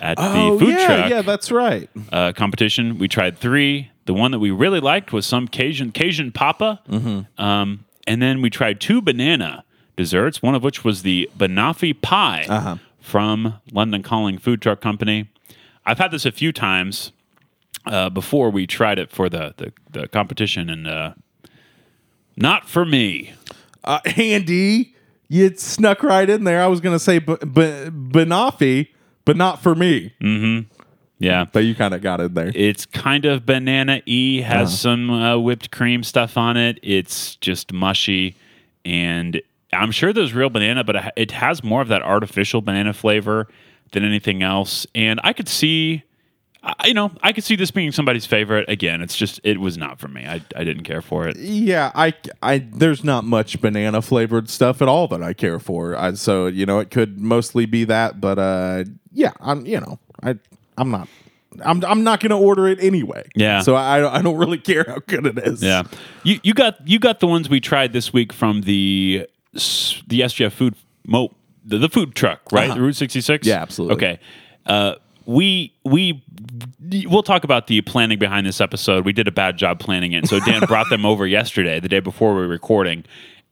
Speaker 1: at
Speaker 2: oh
Speaker 1: the food
Speaker 2: yeah,
Speaker 1: truck
Speaker 2: yeah, that's right.
Speaker 1: uh, competition. We tried three. The one that we really liked was some Cajun Cajun Papa,
Speaker 2: Mm-hmm.
Speaker 1: um, and then we tried two banana desserts. One of which was the banoffee pie
Speaker 2: Uh-huh.
Speaker 1: from London Calling Food Truck Company. I've had this a few times uh, before we tried it for the the, the competition, and uh, not for me.
Speaker 2: Uh, (laughs) Andy, you snuck right in there. I was going to say b- b- Banoffee, but not for me.
Speaker 1: Yeah,
Speaker 2: But you kind of got it there.
Speaker 1: It's kind of banana y, has some uh, whipped cream stuff on it. It's just mushy, and I'm sure there's real banana, but it has more of that artificial banana flavor than anything else. And I could see, you know, I could see this being somebody's favorite. Again, it's just it was not for me. I, I didn't care for it.
Speaker 2: Yeah, I, I, there's not much banana flavored stuff at all that I care for. I, so you know, it could mostly be that, but uh, yeah, I'm, you know, I, I'm not, I'm, I'm not going to order it anyway.
Speaker 1: Yeah.
Speaker 2: So I, I don't really (laughs) care how good it is.
Speaker 1: Yeah, you you got you got the ones we tried this week from the the SGF food mo the, the food truck right
Speaker 2: Uh-huh.
Speaker 1: the Route sixty six
Speaker 2: Yeah, absolutely.
Speaker 1: okay. Uh, we we we'll talk about the planning behind this episode. We did a bad job planning it. So Dan brought them over (laughs) yesterday, the day before we were recording,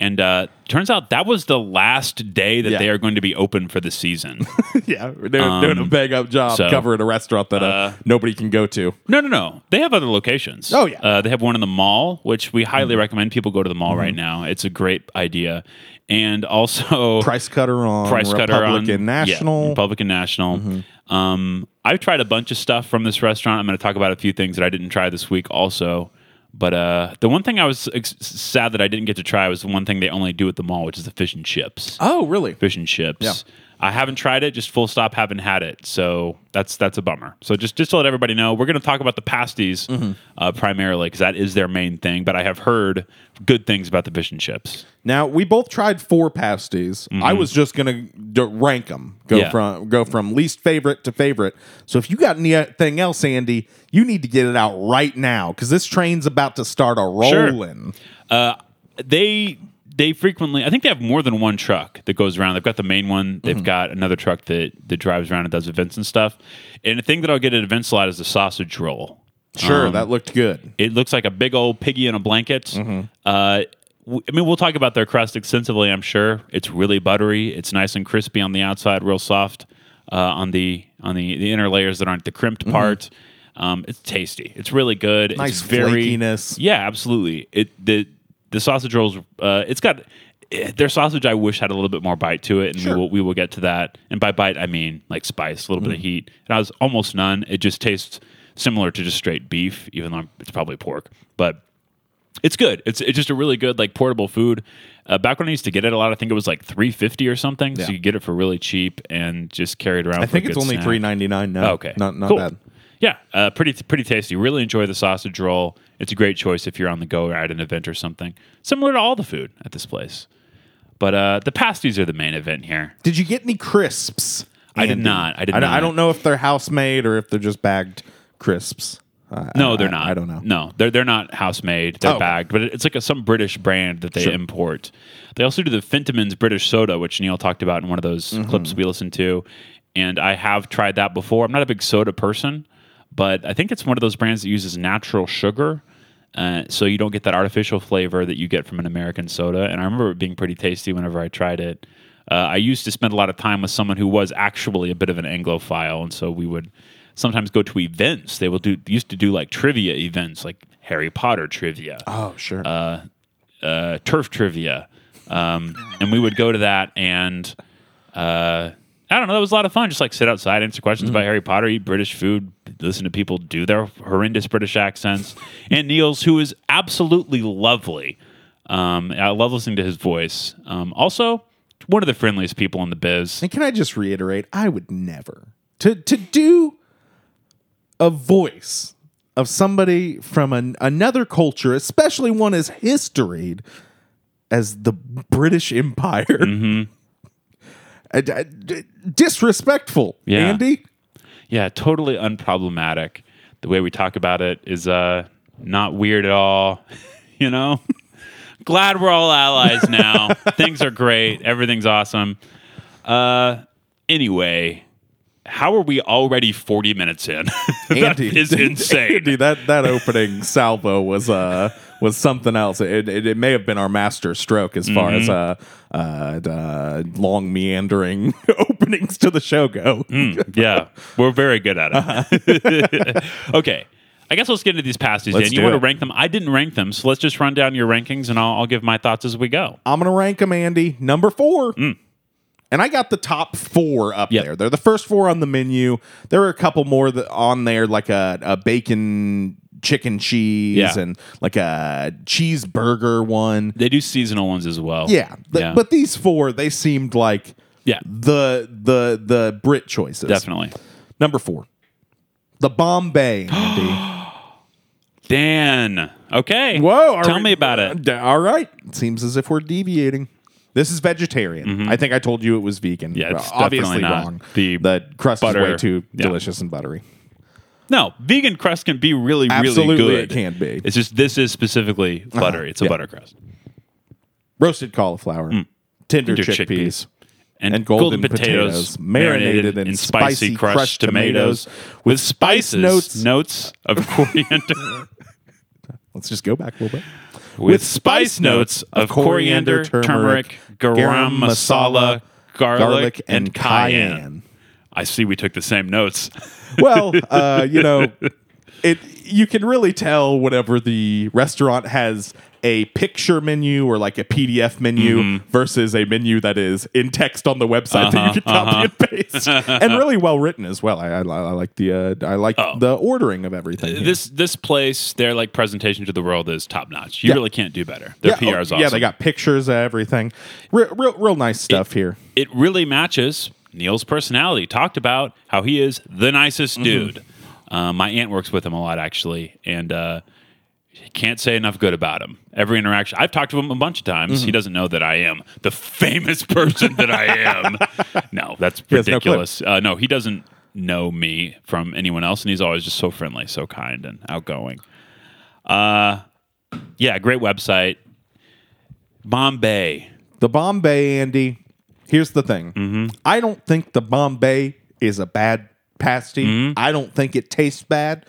Speaker 1: and uh, turns out that was the last day that
Speaker 2: Yeah.
Speaker 1: they are going to be open for the season. (laughs)
Speaker 2: yeah, they're doing a bag up job
Speaker 1: Um, so,
Speaker 2: covering a restaurant that uh,
Speaker 1: uh,
Speaker 2: nobody can go to.
Speaker 1: No, no, no. They have other locations.
Speaker 2: Oh, yeah.
Speaker 1: Uh, they have one in the mall, which we highly
Speaker 2: Mm-hmm.
Speaker 1: recommend people go to the mall right now. It's a great idea, and also (laughs)
Speaker 2: Price cutter on
Speaker 1: price cutter
Speaker 2: Republican
Speaker 1: on
Speaker 2: National. Mm-hmm.
Speaker 1: Yeah, Republican National. Um, I've tried a bunch of stuff from this restaurant. I'm going to talk about a few things that I didn't try this week, also. But uh, the one thing I was ex- sad that I didn't get to try was the one thing they only do at the mall, which is the fish and chips
Speaker 2: oh, really?
Speaker 1: fish and chips.
Speaker 2: Yeah.
Speaker 1: I haven't tried it, just full stop, haven't had it. So that's that's a bummer. So just just to let everybody know, we're going to talk about the pasties
Speaker 2: Mm-hmm.
Speaker 1: uh, primarily because that is their main thing. But I have heard good things about the fish and chips.
Speaker 2: Now we both tried four pasties. I was just gonna d- rank them, go
Speaker 1: Mm-hmm. Yeah.
Speaker 2: from go from least favorite to favorite. So if you got anything else, Andy, you need to get it out right now because this train's about to start a
Speaker 1: Sure.
Speaker 2: rolling.
Speaker 1: They they frequently, I think they have more than one truck that goes around. They've got the main one. They've
Speaker 2: Mm-hmm.
Speaker 1: got another truck that that drives around and does events and stuff. And the thing that I'll get at events a lot is the sausage roll.
Speaker 2: Sure,
Speaker 1: Um,
Speaker 2: that looked good.
Speaker 1: It looks like a big old piggy in a blanket.
Speaker 2: Mm-hmm.
Speaker 1: Uh, w- I mean, we'll talk about their crust extensively. I'm sure it's really buttery. It's nice and crispy on the outside, real soft uh, on the on the, the inner layers that aren't the crimped part. Um, it's tasty. It's really good.
Speaker 2: Mm-hmm. Nice
Speaker 1: it's very
Speaker 2: flakiness.
Speaker 1: Yeah, absolutely. It the the sausage rolls. Uh, it's got eh, their sausage. I wish had a little bit more bite to it, and we will we will get to that. And by bite, I mean like spice, a little
Speaker 2: Mm.
Speaker 1: bit of heat. It has almost none. It just tastes similar to just straight beef, even though it's probably pork, but it's good. It's it's just a really good like portable food. Uh, back when I used to get it a lot, I think it was like three fifty or something.
Speaker 2: Yeah.
Speaker 1: So you could get it for really cheap and just carry it around.
Speaker 2: I think it's only three ninety nine now.
Speaker 1: Oh, okay,
Speaker 2: not not
Speaker 1: Cool.
Speaker 2: bad.
Speaker 1: Yeah, uh, pretty pretty tasty. Really enjoy the sausage roll. It's a great choice if you're on the go or at an event or something. Similar to all the food at this place, but uh, the pasties are the main event here.
Speaker 2: Did you get any crisps?
Speaker 1: I did not. I did
Speaker 2: I,
Speaker 1: not.
Speaker 2: I don't know if they're house made or if they're just bagged crisps. I-
Speaker 1: No,
Speaker 2: I-
Speaker 1: they're not.
Speaker 2: I don't know.
Speaker 1: No, they're they're not house made. They're
Speaker 2: Oh,
Speaker 1: bagged, but it's like a, some British brand that they
Speaker 2: Sure.
Speaker 1: import. They also do the Fentimans British soda, which Neil talked about in one of those
Speaker 2: Mm-hmm.
Speaker 1: clips we listened to. And I have tried that before. I'm not a big soda person, but I think it's one of those brands that uses natural sugar. Uh, so you don't get that artificial flavor that you get from an American soda. And I remember it being pretty tasty whenever I tried it. Uh, I used to spend a lot of time with someone who was actually a bit of an Anglophile, and so we would sometimes go to events. They will do used to do like trivia events, like Harry Potter trivia,
Speaker 2: Oh, sure.
Speaker 1: uh, turf trivia, um, and we would go to that and. I don't know. That was a lot of fun. Just like sit outside, answer questions about Harry Potter, eat British food, listen to people do their horrendous British accents. and Niels, who is absolutely lovely. Um, I love listening to his voice. Um, also, one of the friendliest people in the biz.
Speaker 2: And can I just reiterate, I would never to to do a voice of somebody from an, another culture, especially one as historied as the British Empire.
Speaker 1: Mm-hmm.
Speaker 2: Uh, d- disrespectful,
Speaker 1: Yeah.
Speaker 2: Andy.
Speaker 1: Yeah, totally unproblematic. The way we talk about it is uh not weird at all. (laughs) you know? (laughs) Glad we're all allies (laughs) now. Things are great. Everything's awesome. Uh anyway, how are we already 40 minutes in? that
Speaker 2: Andy
Speaker 1: is insane.
Speaker 2: Andy, that that opening salvo was uh was something else. It, it, it may have been our master stroke as far as uh, uh, uh long meandering (laughs) openings to the show go.
Speaker 1: yeah, we're very good at it. (laughs) okay. I guess let's get into these pasties,
Speaker 2: Let's
Speaker 1: Dan. You want to rank them? I didn't rank them, so let's just run down your rankings and I'll, I'll give my thoughts as we go.
Speaker 2: I'm gonna rank them, Andy. Number four. And I got the top four up
Speaker 1: Mm. Yep.
Speaker 2: there. They're the first four on the menu. There are a couple more that on there, like a, a bacon chicken cheese
Speaker 1: Yeah.
Speaker 2: and like a cheeseburger one.
Speaker 1: They do seasonal ones as well.
Speaker 2: Yeah, th-
Speaker 1: yeah.
Speaker 2: but these four they seemed like
Speaker 1: yeah,
Speaker 2: the the the Brit choices.
Speaker 1: definitely.
Speaker 2: Number four, the Bombay. (gasps) Andy.
Speaker 1: Dan. Okay.
Speaker 2: Whoa! are
Speaker 1: Tell
Speaker 2: we-
Speaker 1: me about it.
Speaker 2: All right. It seems as if we're deviating. This is vegetarian. I think I told you it was vegan.
Speaker 1: Mm-hmm. Yeah, it's
Speaker 2: Well, obviously
Speaker 1: definitely not.
Speaker 2: wrong.
Speaker 1: The
Speaker 2: The crust is
Speaker 1: butter-
Speaker 2: way too
Speaker 1: yeah.
Speaker 2: delicious and buttery.
Speaker 1: No, vegan crust can be really,
Speaker 2: Absolutely,
Speaker 1: really good.
Speaker 2: it can be.
Speaker 1: It's just this is specifically uh-huh. butter. It's a
Speaker 2: yeah.
Speaker 1: butter crust.
Speaker 2: Roasted cauliflower, mm. tender,
Speaker 1: Tender
Speaker 2: chickpeas,
Speaker 1: And,
Speaker 2: and golden, potatoes, marinated in spicy crushed tomatoes
Speaker 1: with spices,
Speaker 2: notes-
Speaker 1: notes of (laughs) coriander,
Speaker 2: Let's just go back a little bit.
Speaker 1: with spice notes of coriander, turmeric, garam masala, garlic, and cayenne. I see we took the same notes. (laughs)
Speaker 2: well, uh, you know, (laughs) it you can really tell whenever the restaurant has a picture menu or like a PDF menu
Speaker 1: Mm-hmm.
Speaker 2: versus a menu that is in text on the website that you can
Speaker 1: Uh-huh,
Speaker 2: copy and paste, (laughs) and really well written as well. I, I, I like the uh, I like the ordering of everything. here.
Speaker 1: Oh. This this place, their like presentation to the world is top notch. You
Speaker 2: Yeah.
Speaker 1: really can't do better. Their
Speaker 2: yeah,
Speaker 1: PR
Speaker 2: oh,
Speaker 1: awesome.
Speaker 2: yeah, they got pictures of everything. Real, real, real nice stuff here.
Speaker 1: it really matches Neil's personality. Talked about how he is the nicest
Speaker 2: Mm-hmm.
Speaker 1: dude. Uh, my aunt works with him a lot actually, and uh, can't say enough good about him. Every interaction, I've talked to him a bunch of times.
Speaker 2: Mm-hmm.
Speaker 1: He doesn't know that I am the famous person that I am. (laughs) no, that's
Speaker 2: has no
Speaker 1: ridiculous. uh, no, he doesn't know me from anyone else, and he's always just so friendly, so kind, and outgoing. Uh, yeah, great website. Bombay.
Speaker 2: The Bombay, Andy. Here's the thing.
Speaker 1: Mm-hmm.
Speaker 2: I don't think the Bombay is a bad pasty.
Speaker 1: Mm-hmm.
Speaker 2: I don't think it tastes bad.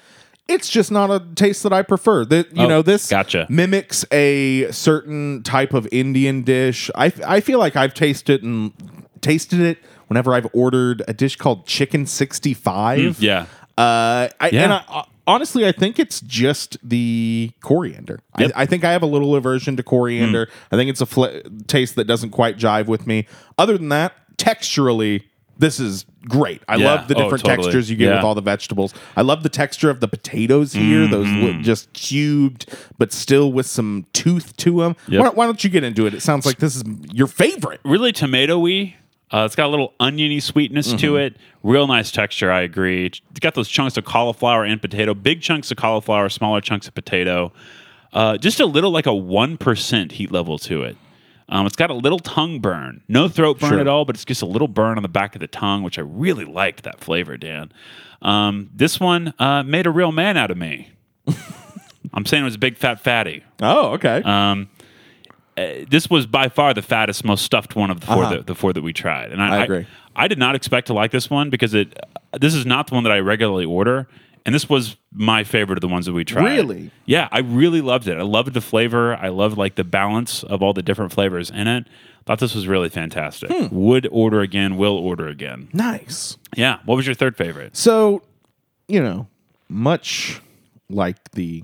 Speaker 2: It's just not a taste that I prefer. That you
Speaker 1: Oh,
Speaker 2: know, this
Speaker 1: gotcha.
Speaker 2: mimics a certain type of Indian dish. I I feel like I've tasted and tasted it whenever I've ordered a dish called chicken sixty five.
Speaker 1: Yeah.
Speaker 2: Uh, I,
Speaker 1: Yeah.
Speaker 2: and I, honestly, I think it's just the coriander.
Speaker 1: Yep.
Speaker 2: I, I think I have a little aversion to coriander. I think it's a fl- taste that doesn't quite jive with me. Other than that, texturally, this is great. I
Speaker 1: Yeah.
Speaker 2: love the
Speaker 1: Oh,
Speaker 2: different
Speaker 1: totally.
Speaker 2: textures you get
Speaker 1: Yeah.
Speaker 2: with all the vegetables. I love the texture of the potatoes here; those li-
Speaker 1: Mm-hmm.
Speaker 2: just cubed, but still with some tooth to them.
Speaker 1: Yep.
Speaker 2: Why, why don't you get into it? It sounds like this is your favorite.
Speaker 1: really tomatoey. Uh, it's got a little oniony sweetness
Speaker 2: Mm-hmm.
Speaker 1: to it. Real nice texture. I agree. It's got those chunks of cauliflower and potato. Big chunks of cauliflower, smaller chunks of potato. Uh, just a little like a one percent heat level to it. Um, it's got a little tongue burn, no throat burn
Speaker 2: Sure.
Speaker 1: at all, but it's just a little burn on the back of the tongue, which I really liked that flavor, Dan. Um, this one uh, made a real man out of me. (laughs) I'm saying it was a big fat fatty.
Speaker 2: Oh, okay.
Speaker 1: Um, this was by far the fattest, most stuffed one of the 4
Speaker 2: Uh-huh.
Speaker 1: that, the four that we tried. And
Speaker 2: I
Speaker 1: I,
Speaker 2: agree.
Speaker 1: I, did not expect to like this one because it. This is not the one that I regularly order, and this was my favorite of the ones that we tried.
Speaker 2: Really?
Speaker 1: Yeah, I really loved it. I loved the flavor. I loved like the balance of all the different flavors in it. Thought this was really fantastic.
Speaker 2: Hmm.
Speaker 1: Would order again. Will order again.
Speaker 2: nice.
Speaker 1: Yeah. What was your third favorite?
Speaker 2: So, you know, much like the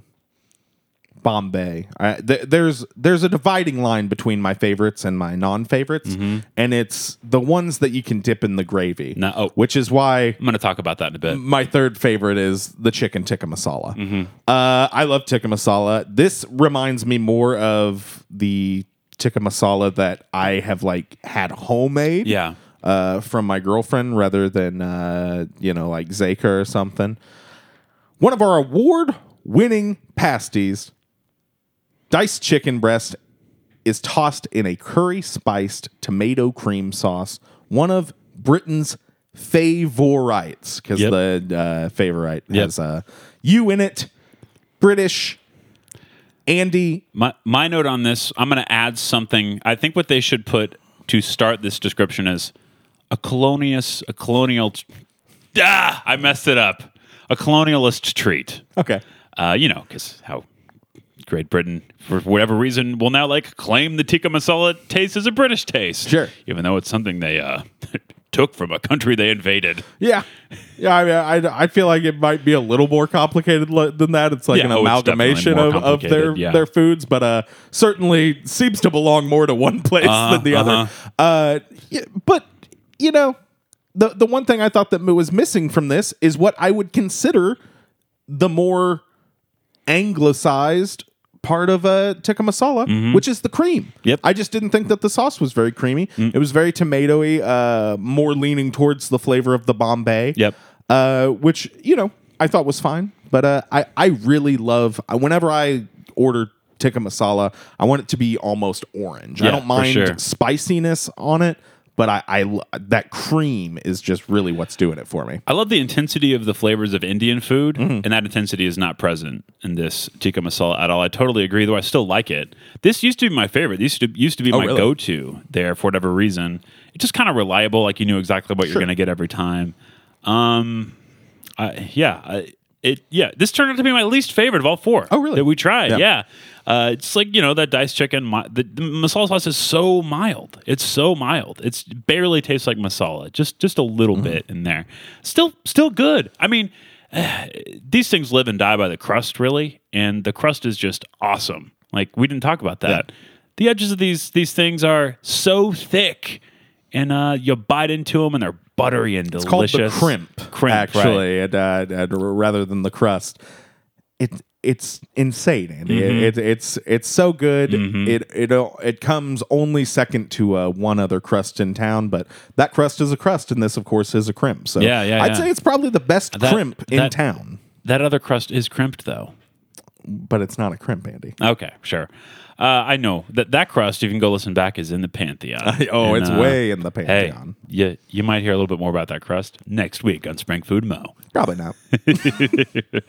Speaker 2: Bombay, I, th- there's there's a dividing line between my favorites and my non-favorites, and it's the ones that you can dip in the gravy.
Speaker 1: No- oh.
Speaker 2: which is why
Speaker 1: I'm going to talk about that in a bit.
Speaker 2: my third favorite is the chicken tikka masala. Uh, I love tikka masala. This reminds me more of the tikka masala that I have like had homemade.
Speaker 1: Yeah.
Speaker 2: uh, from my girlfriend rather than uh, you know like Zaker or something. One of our award-winning pasties, diced chicken breast, is tossed in a curry-spiced tomato cream sauce. One of Britain's favorites because
Speaker 1: Yep.
Speaker 2: the uh, favorite
Speaker 1: Yep.
Speaker 2: has uh, you in it. British. Andy,
Speaker 1: My my note on this, I'm going to add something. I think what they should put to start this description is a colonius, a colonial. Ah, I messed it up. A colonialist treat.
Speaker 2: okay,
Speaker 1: Uh, you know, because how Great Britain, for whatever reason, will now like claim the tikka masala taste as a British taste.
Speaker 2: Sure.
Speaker 1: even though it's something they uh, (laughs) took from a country they invaded.
Speaker 2: Yeah, yeah. I, mean, I I feel like it might be a little more complicated le- than that. It's like
Speaker 1: Yeah,
Speaker 2: an
Speaker 1: oh, it's definitely
Speaker 2: amalgamation
Speaker 1: more
Speaker 2: of, of their
Speaker 1: complicated, yeah.
Speaker 2: their foods, but uh, certainly seems to belong more to one place
Speaker 1: Uh-huh,
Speaker 2: than the other. Uh, yeah, but you know, the the one thing I thought that Moo was missing from this is what I would consider the more anglicized part of a tikka masala, which is the cream.
Speaker 1: Mm-hmm. Yep. Mm.
Speaker 2: I just didn't think that the sauce was very creamy. It was very tomatoey, uh, more leaning towards the flavor of the Bombay.
Speaker 1: Yep.
Speaker 2: Uh, which you know I thought was fine, but uh, I I really love whenever I order tikka masala, I want it to be almost orange. I don't mind
Speaker 1: sure.
Speaker 2: spiciness on it, but I, I that cream is just really what's doing it for me.
Speaker 1: I love the intensity of the flavors of Indian food,
Speaker 2: Mm-hmm.
Speaker 1: and that intensity is not present in this tikka masala at all. I totally agree, though I still like it. This used to be my favorite. This used to, used to be my
Speaker 2: Oh, really?
Speaker 1: go-to there for whatever reason. It's just kind of reliable, like you knew exactly what you're going to get every time. Um, I, yeah, I, it yeah. This turned out to be my least favorite of all four.
Speaker 2: Oh, really?
Speaker 1: That we tried.
Speaker 2: Yeah.
Speaker 1: Yeah. Uh, it's like you know that diced chicken. The, the masala sauce is so mild. It's so mild. It's barely tastes like masala. Just just a little
Speaker 2: Mm-hmm.
Speaker 1: bit in there. Still still good. I mean, (sighs) these things live and die by the crust, really, and the crust is just awesome. Like we didn't talk about that. The edges of these these things are so thick, and uh, you bite into them, and they're buttery and
Speaker 2: It's called
Speaker 1: delicious.
Speaker 2: the crimp,
Speaker 1: crimp, right.
Speaker 2: actually, and, uh, and rather than the crust. It it's insane, Andy.
Speaker 1: Mm-hmm.
Speaker 2: It, it's it's so good. It it it comes only second to uh, one other crust in town, but that crust is a crust, and this, of course, is a crimp. So
Speaker 1: Yeah, yeah,
Speaker 2: I'd
Speaker 1: yeah.
Speaker 2: say it's probably the best
Speaker 1: That-
Speaker 2: crimp in
Speaker 1: that-
Speaker 2: town,
Speaker 1: That other crust is crimped, though.
Speaker 2: But it's not a crimp, Andy.
Speaker 1: Okay, sure. Uh, I know that that crust. You can go listen back. Is in the pantheon. (laughs)
Speaker 2: Oh,
Speaker 1: And,
Speaker 2: it's
Speaker 1: uh,
Speaker 2: way in the
Speaker 1: Hey,
Speaker 2: pantheon.
Speaker 1: you you might hear a little bit more about that crust next week on Spring Food Mo.
Speaker 2: Probably not. (laughs)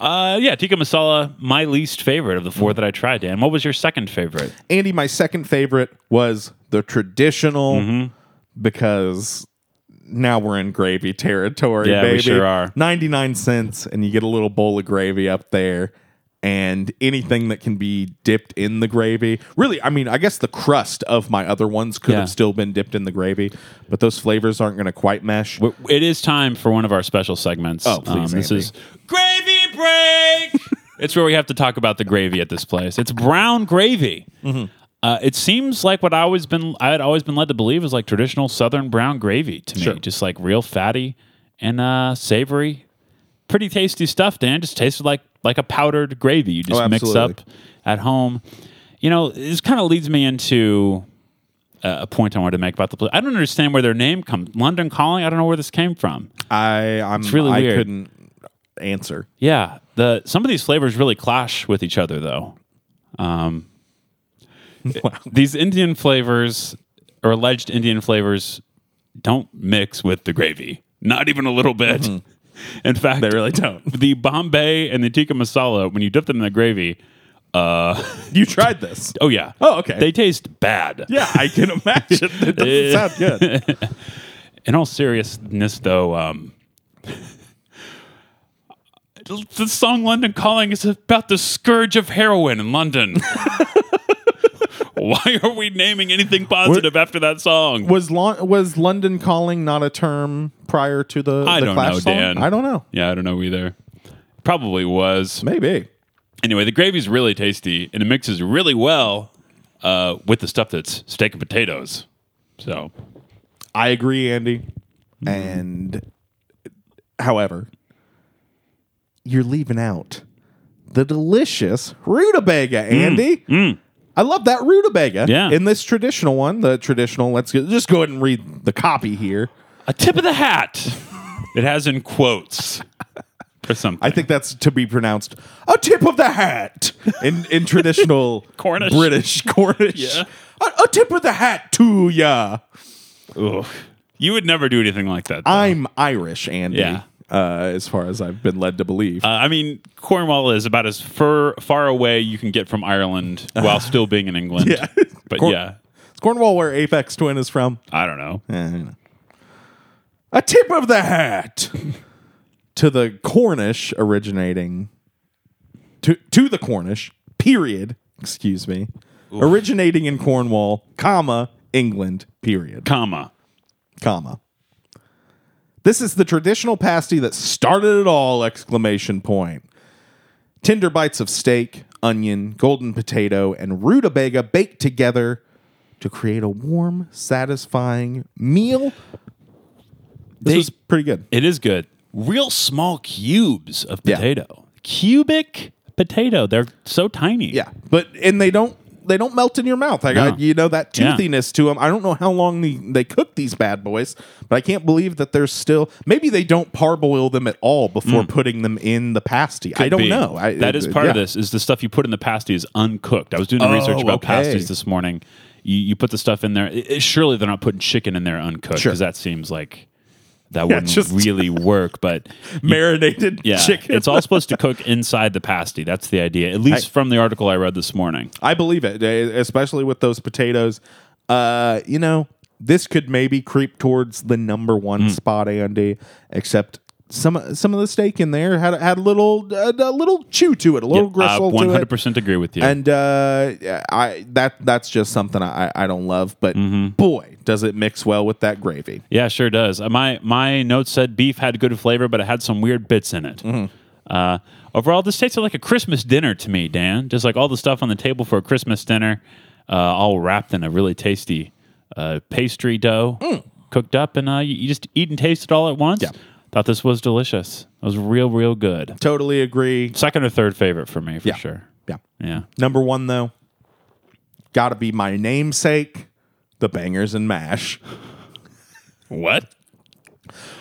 Speaker 1: Uh, yeah, tikka masala, my least favorite of the four that I tried. Dan, what was your second favorite?
Speaker 2: Andy, my second favorite was the traditional
Speaker 1: Mm-hmm.
Speaker 2: because now we're in gravy territory,
Speaker 1: Yeah, we
Speaker 2: baby.
Speaker 1: sure are.
Speaker 2: 99 cents, and you get a little bowl of gravy up there. And anything that can be dipped in the gravy. Really, I mean, I guess the crust of my other ones could
Speaker 1: Yeah.
Speaker 2: have still been dipped in the gravy, but those flavors aren't going to quite mesh.
Speaker 1: It is time for one of our special segments. Um,
Speaker 2: Oh, please,
Speaker 1: this
Speaker 2: Andy.
Speaker 1: is gravy break. (laughs) it's where we have to talk about the gravy at this place. It's brown gravy.
Speaker 2: Mm-hmm.
Speaker 1: Uh, it seems like what I always been I had always been led to believe is like traditional Southern brown gravy to me,
Speaker 2: Sure.
Speaker 1: just like real fatty and uh, savory, pretty tasty stuff. Dan just tasted like like a powdered gravy you just
Speaker 2: Oh,
Speaker 1: mix up at home. You know, this kind of leads me into uh, a point I wanted to make about the place. I don't understand where their name comes. London Calling. I don't know where this came from.
Speaker 2: I, I'm,
Speaker 1: really
Speaker 2: I
Speaker 1: weird.
Speaker 2: couldn't answer.
Speaker 1: Yeah, the some of these flavors really clash with each other, though. Um, (laughs) These Indian flavors or alleged Indian flavors don't mix with the gravy, not even a little bit. In fact,
Speaker 2: They really don't. (laughs)
Speaker 1: the Bombay and the tikka masala, when you dip them in the gravy, (laughs)
Speaker 2: You tried this.
Speaker 1: oh yeah,
Speaker 2: Oh, okay.
Speaker 1: they taste bad.
Speaker 2: Yeah, I can (laughs) imagine. It doesn't sound good.
Speaker 1: In all seriousness, though, um, the song "London Calling" is about the scourge of heroin in London. (laughs) Why are we naming anything positive after that song?
Speaker 2: Was Lon- was London calling not a term prior to the,
Speaker 1: I
Speaker 2: the
Speaker 1: don't
Speaker 2: Clash
Speaker 1: know,
Speaker 2: song?
Speaker 1: Dan.
Speaker 2: I don't know.
Speaker 1: yeah, I don't know either. Probably was.
Speaker 2: Maybe.
Speaker 1: Anyway, the gravy's really tasty and it mixes really well uh, with the stuff that's steak and potatoes. So,
Speaker 2: I agree, Andy. And however, you're leaving out the delicious rutabaga, Andy. I love that rutabaga.
Speaker 1: Yeah.
Speaker 2: In this traditional one, the traditional. Let's get, just go ahead and read the copy here.
Speaker 1: A tip of the hat. it has in quotes or something.
Speaker 2: I think that's to be pronounced a tip of the hat in in traditional (laughs)
Speaker 1: Cornish.
Speaker 2: British Cornish.
Speaker 1: Yeah.
Speaker 2: A, a tip of the hat to ya.
Speaker 1: Ugh. you would never do anything like that. though.
Speaker 2: I'm Irish, Andy.
Speaker 1: Yeah.
Speaker 2: Uh, as far as I've been led to believe.
Speaker 1: Uh, I mean, Cornwall is about as far far away you can get from Ireland while (laughs) still being in England.
Speaker 2: Yeah.
Speaker 1: but
Speaker 2: Corn-
Speaker 1: yeah,
Speaker 2: Is Cornwall where Aphex Twin is from?
Speaker 1: I don't know.
Speaker 2: Eh, you know. A tip of the hat to the Cornish originating to to the Cornish period. Excuse me, originating in Cornwall, comma England. Period,
Speaker 1: Comma.
Speaker 2: comma. This is the traditional pasty that started it all! Exclamation point. Tender bites of steak, onion, golden potato, and rutabaga baked together to create a warm, satisfying meal. This
Speaker 1: They-
Speaker 2: is pretty good.
Speaker 1: It is good. Real small cubes of
Speaker 2: Yeah.
Speaker 1: potato. Cubic potato. They're so tiny.
Speaker 2: Yeah, but and they don't they don't melt in your mouth. I got
Speaker 1: No.
Speaker 2: you know that
Speaker 1: Yeah.
Speaker 2: toothiness to them. I don't know how long the, they cook these bad boys, but I can't believe that they're still maybe they don't parboil them at all before mm. putting them in the pasty. I don't
Speaker 1: be.
Speaker 2: know. I,
Speaker 1: that is uh, part of this. Is the stuff you put in the pasty is uncooked. I was doing the research
Speaker 2: Oh,
Speaker 1: about
Speaker 2: okay.
Speaker 1: pasties this morning. You, you put the stuff in there. It- surely they're not putting chicken in there uncooked
Speaker 2: Sure.
Speaker 1: because that seems like that
Speaker 2: Yeah,
Speaker 1: wouldn't
Speaker 2: just- (laughs)
Speaker 1: really work. But you-
Speaker 2: marinated
Speaker 1: yeah,
Speaker 2: chicken.
Speaker 1: it's all (laughs) supposed to cook inside the pasty. That's the idea. At least
Speaker 2: I-
Speaker 1: from the article I read this morning.
Speaker 2: I believe it, eh, especially with those potatoes. Uh, you know, this could maybe creep towards the number one
Speaker 1: Hmm.
Speaker 2: spot, Andy. Except some some of the steak in there had had a little uh, a little chew to it, a little
Speaker 1: I
Speaker 2: gristle to it.
Speaker 1: hundred percent agree with you.
Speaker 2: And uh, I that that's just something I, I don't love, but
Speaker 1: Mm-hmm.
Speaker 2: boy, does it mix well with that gravy.
Speaker 1: Yeah, sure does. Uh, my my notes said beef had good flavor, but it had some weird bits in it.
Speaker 2: Mm-hmm.
Speaker 1: Uh, overall, this tasted like a Christmas dinner to me, Dan. Just like all the stuff on the table for a Christmas dinner, uh, all wrapped in a really tasty uh, pastry dough, cooked up, and uh, you, just eat and taste it all at once.
Speaker 2: Mm. Yeah.
Speaker 1: Thought this was delicious. It was real, real good.
Speaker 2: Totally agree.
Speaker 1: Second or third favorite for me, for
Speaker 2: Yeah.
Speaker 1: sure.
Speaker 2: Yeah.
Speaker 1: Yeah.
Speaker 2: Number one though, got to be my namesake, the bangers and mash.
Speaker 1: What?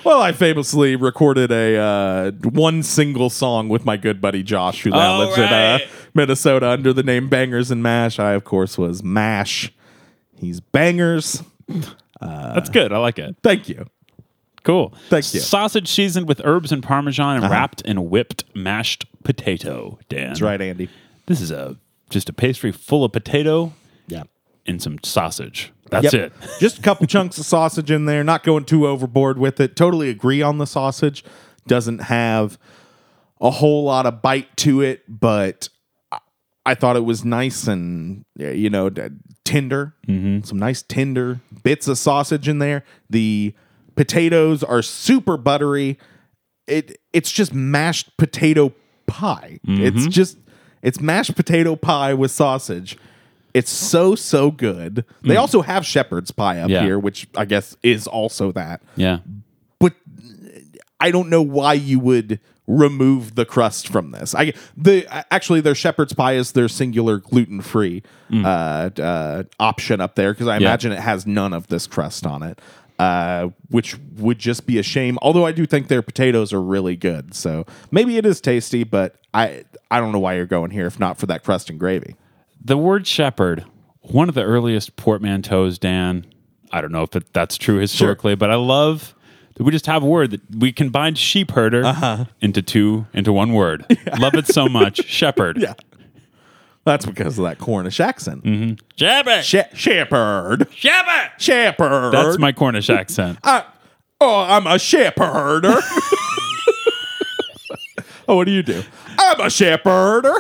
Speaker 2: Well, I famously recorded a uh, one single song with my good buddy Josh, who now
Speaker 1: Oh,
Speaker 2: lives in uh. Minnesota under the name Bangers and Mash. I, of course, was Mash. He's Bangers.
Speaker 1: That's good. I like it.
Speaker 2: Thank you.
Speaker 1: Cool.
Speaker 2: Thank you.
Speaker 1: Sausage seasoned with herbs and parmesan and uh-huh. wrapped in whipped mashed potato. Dan.
Speaker 2: That's right, Andy.
Speaker 1: This is a just a pastry full of potato
Speaker 2: Yeah.
Speaker 1: and some sausage. That's
Speaker 2: Yep.
Speaker 1: it. (laughs)
Speaker 2: Just a couple chunks of sausage in there, not going too overboard with it. Totally agree on the sausage. Doesn't have a whole lot of bite to it, but I- thought it was nice and, you know, tender. Mm-hmm. Some nice tender bits of sausage in there. The potatoes are super buttery. It It's just mashed potato pie. It's just, it's mashed potato pie with sausage. It's so so good. They also have shepherd's pie up
Speaker 1: Yeah.
Speaker 2: here, which I guess is also that.
Speaker 1: Yeah.
Speaker 2: But I don't know why you would remove the crust from this. I the actually their shepherd's pie is their singular gluten free uh, uh, option up there because I
Speaker 1: Yeah.
Speaker 2: imagine it has none of this crust on it. Uh, which would just be a shame. Although I do think their potatoes are really good, so maybe it is tasty. But I I don't know why you're going here if not for that crust and gravy.
Speaker 1: The word shepherd, one of the earliest portmanteaus, Dan. I don't know if it, that's true historically, but I love that we just have a word that we combined sheep herder
Speaker 2: Uh-huh.
Speaker 1: into two into one word. (laughs) Love it so much. (laughs) Shepherd.
Speaker 2: Yeah. That's because of that Cornish accent.
Speaker 1: Shepherd.
Speaker 2: She- shepherd.
Speaker 1: Shepherd.
Speaker 2: Shepherd.
Speaker 1: That's my Cornish accent. (laughs)
Speaker 2: I, oh, I'm a shepherd. (laughs) oh, what do you do? I'm a shepherd. (laughs)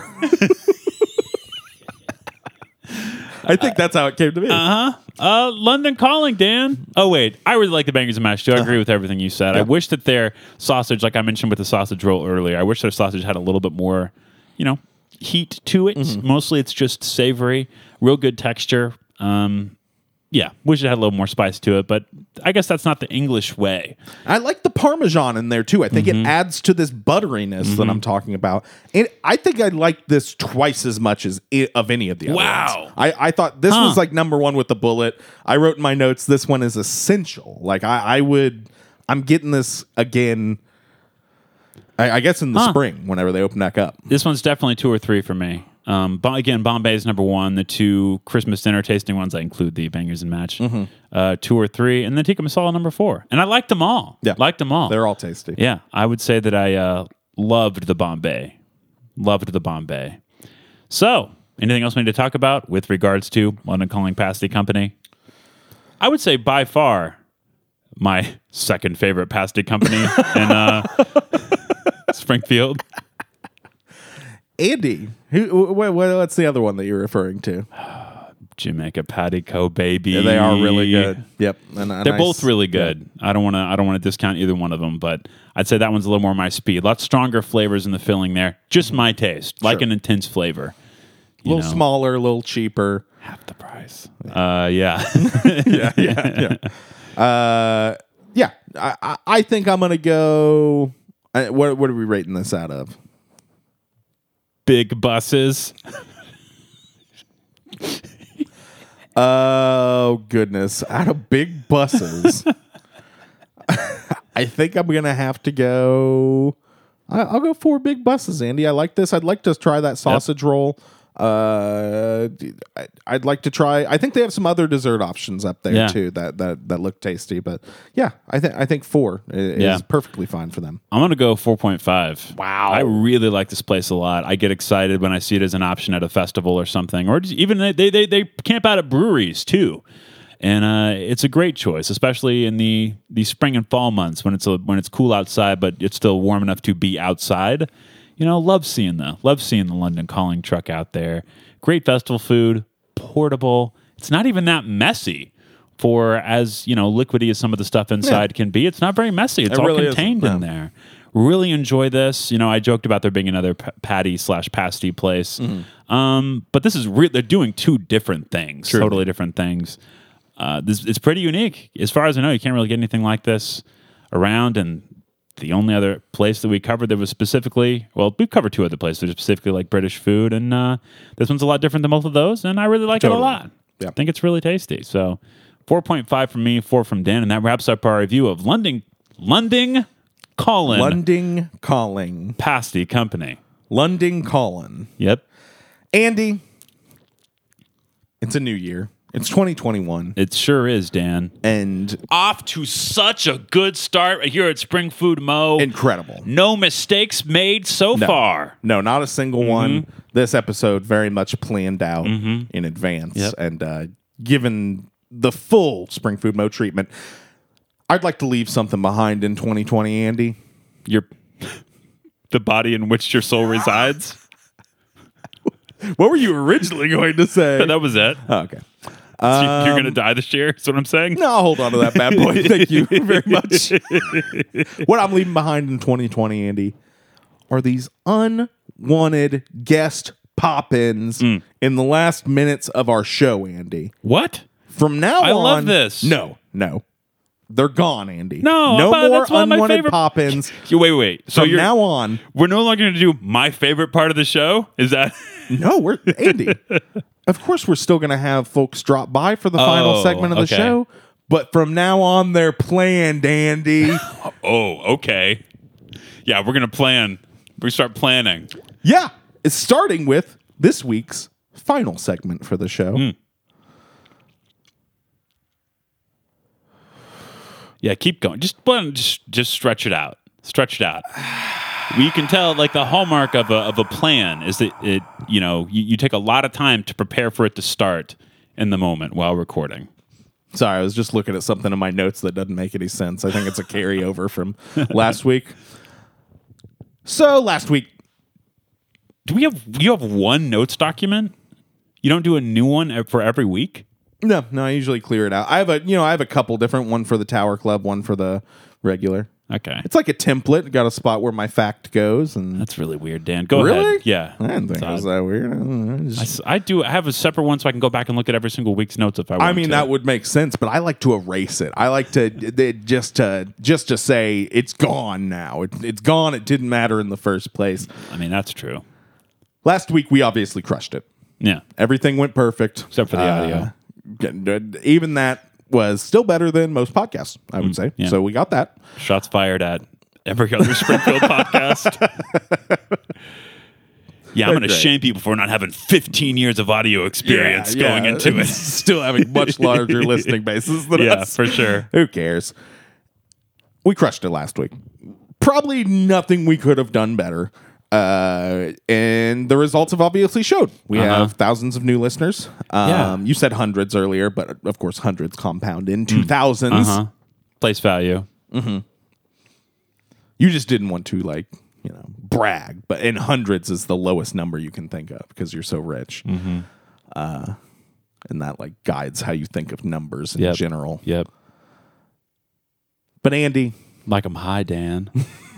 Speaker 2: I think that's how it came to me.
Speaker 1: Uh, huh. London Calling, Dan. Oh wait, I really like the bangers and mash too. I agree with everything you said. I wish that their sausage, like I mentioned with the sausage roll earlier, I wish their sausage had a little bit more, you know, heat to it. Mostly, it's just savory, real good texture. Um, yeah, wish it had a little more spice to it, but I guess that's not the English way.
Speaker 2: I like the Parmesan in there too. I think
Speaker 1: Mm-hmm.
Speaker 2: it adds to this butteriness that I'm talking about. And I think I like this twice as much as i of any of the other
Speaker 1: Wow.
Speaker 2: ones. I, I thought this
Speaker 1: Huh.
Speaker 2: was like number one with the bullet. I wrote in my notes this one is essential. Like I, I would, I'm getting this again. I, I guess in the
Speaker 1: Huh.
Speaker 2: spring whenever they open back up.
Speaker 1: This one's definitely two or three for me. Um, but again, Bombay is number one. The two Christmas dinner tasting ones, I include the bangers and match,
Speaker 2: Mm-hmm.
Speaker 1: uh, two or three, and then tikka masala number four. And I liked them all.
Speaker 2: Yeah.
Speaker 1: liked them all.
Speaker 2: They're all tasty.
Speaker 1: Yeah, I would say that I uh, loved the Bombay. Loved the Bombay. So, anything else we need to talk about with regards to London Calling Pasty Company? I would say by far my (laughs) second favorite pasty company in uh, (laughs) Springfield.
Speaker 2: Andy, who, what, what's the other one that you're referring to?
Speaker 1: Jamaica Patty Co. Baby.
Speaker 2: Yeah, they are really good. Yep, and, and
Speaker 1: They're
Speaker 2: I
Speaker 1: both
Speaker 2: s-
Speaker 1: really
Speaker 2: yeah.
Speaker 1: good. I don't want to. I don't want to discount either one of them, but I'd say that one's a little more my speed. Lots stronger flavors in the filling there. Just my taste, like an intense flavor.
Speaker 2: A little
Speaker 1: know.
Speaker 2: smaller, a little cheaper.
Speaker 1: Half the price. Uh, (laughs) yeah.
Speaker 2: yeah, yeah, yeah. (laughs) Uh, yeah, I, I, I think I'm gonna go. I, what what are we rating this out of?
Speaker 1: Big buses.
Speaker 2: Oh goodness, out of big buses, I think I'm gonna have to go. I, I'll go four big buses, Andy. I like this. I'd like to try that sausage roll. Uh, I'd like to try. I think they have some other dessert options up there
Speaker 1: Yeah.
Speaker 2: too that that that look tasty. But yeah, I think I think four is
Speaker 1: Yeah.
Speaker 2: perfectly fine for them.
Speaker 1: I'm gonna go 4.5.
Speaker 2: Wow.
Speaker 1: I really like this place a lot. I get excited when I see it as an option at a festival or something, or just even they they they camp out at breweries too. And uh, it's a great choice, especially in the, the spring and fall months when it's a, when it's cool outside, but it's still warm enough to be outside. You know, love seeing the love seeing the London Calling truck out there. Great festival food, portable. It's not even that messy for as you know liquidy as some of the stuff inside can be. It's not very messy. It's
Speaker 2: It
Speaker 1: all
Speaker 2: really
Speaker 1: contained
Speaker 2: no.
Speaker 1: in there. Really enjoy this. You know, I joked about there being another p- patty slash pasty place,
Speaker 2: Mm-hmm.
Speaker 1: um, but this is re- they're doing two different things, totally different things. Uh, this it's pretty unique, as far as I know. You can't really get anything like this around, and the only other place that we covered that was specifically well, we've covered two other places that are specifically like British food, and uh, this one's a lot different than both of those, and I really like it a lot.
Speaker 2: Yeah.
Speaker 1: I think it's really tasty. So, four point five from me, four from Dan, and that wraps up our review of London London Colin
Speaker 2: London calling,
Speaker 1: Pasty Company.
Speaker 2: London calling.
Speaker 1: Yep,
Speaker 2: Andy, it's a new year. It's 2021,
Speaker 1: it sure is, Dan.
Speaker 2: and
Speaker 1: Off to such a good start here at Spring Food Mo.
Speaker 2: incredible.
Speaker 1: no mistakes made so far.
Speaker 2: No, not a single one.
Speaker 1: Mm-hmm.
Speaker 2: This episode very much planned out in advance and uh, given the full Spring Food Mo treatment. I'd like to leave something behind in 2020, Andy.
Speaker 1: Your (laughs) the body in which your soul resides. (laughs)
Speaker 2: What were you originally going to say? (laughs)
Speaker 1: that was it.
Speaker 2: Oh, okay.
Speaker 1: So you- You're going to die this year. Is what I'm saying.
Speaker 2: No, I'll hold on to that bad boy. (laughs) Thank you very much. what I'm leaving behind in 2020, Andy, are these unwanted guest pop ins
Speaker 1: Mm.
Speaker 2: in the last minutes of our show, Andy.
Speaker 1: What?
Speaker 2: From now
Speaker 1: I
Speaker 2: on,
Speaker 1: love this.
Speaker 2: No, no, they're gone, Andy.
Speaker 1: No,
Speaker 2: no
Speaker 1: but
Speaker 2: more unwanted pop-ins. (laughs)
Speaker 1: Wait, wait. So
Speaker 2: From now on,
Speaker 1: we're no longer going to do my favorite part of the show. Is that?
Speaker 2: no, we're Andy. (laughs) of course, we're still going to have folks drop by for the final
Speaker 1: Oh,
Speaker 2: segment of the
Speaker 1: okay.
Speaker 2: show, but from now on, they're planned, Andy. (laughs)
Speaker 1: oh, okay. Yeah, we're going to plan. We start planning.
Speaker 2: yeah, it's starting with this week's final segment for the show.
Speaker 1: Hmm. Yeah, keep going. Just just just stretch it out. Stretch it out. (sighs) (sighs) (sighs) You can tell, like the hallmark of a of a plan is that it, you know, you, you take a lot of time to prepare for it to start in the moment while recording.
Speaker 2: Sorry, I was just looking at something in my notes that doesn't make any sense. I think it's a carryover from last week. So last week,
Speaker 1: Do we have you have one notes document? You don't do a new one for every week?
Speaker 2: no, no, I usually clear it out. I have a, you know, I have a couple different one for the Tower Club, one for the regular.
Speaker 1: Okay.
Speaker 2: It's like a template. Got a spot where my fact goes, and
Speaker 1: That's really weird, Dan. Go
Speaker 2: really,
Speaker 1: ahead. Yeah.
Speaker 2: I didn't think it was that weird. I don't know.
Speaker 1: I,
Speaker 2: Just-
Speaker 1: s- I do. I have a separate one so I can go back and look at every single week's notes if I want
Speaker 2: I mean,
Speaker 1: to.
Speaker 2: that would make sense, but I like to erase it. I like to (laughs) they- just to just to say it's gone now. It, it's gone. It didn't matter in the first place.
Speaker 1: I mean, that's true.
Speaker 2: Last week we obviously crushed it.
Speaker 1: Yeah.
Speaker 2: Everything went perfect
Speaker 1: Except for the
Speaker 2: Uh,
Speaker 1: audio.
Speaker 2: Even that was still better than most podcasts, I would say.
Speaker 1: Mm, yeah.
Speaker 2: So we got that.
Speaker 1: Shots fired at every other Springfield (laughs) podcast. Yeah, I'm going to shame people for not having 15 years of audio experience
Speaker 2: Yeah,
Speaker 1: going
Speaker 2: yeah.
Speaker 1: into it. (laughs)
Speaker 2: Still having much larger (laughs) listening bases than us.
Speaker 1: Yeah,
Speaker 2: us.
Speaker 1: for sure.
Speaker 2: Who cares? We crushed it last week. Probably nothing we could have done better. Uh, and the results have obviously showed. We
Speaker 1: Uh-huh.
Speaker 2: have thousands of new listeners. Um,
Speaker 1: Yeah.
Speaker 2: You said hundreds earlier, but of course, hundreds compound into thousands.
Speaker 1: Uh-huh. Place value.
Speaker 2: You just didn't want to, like, you know, brag. But in hundreds is the lowest number you can think of because you're so rich.
Speaker 1: Mm-hmm.
Speaker 2: Uh, and that, like, guides how you think of numbers in
Speaker 1: Yep.
Speaker 2: general.
Speaker 1: Yep.
Speaker 2: But, Andy,
Speaker 1: Like I'm high, Dan. (laughs)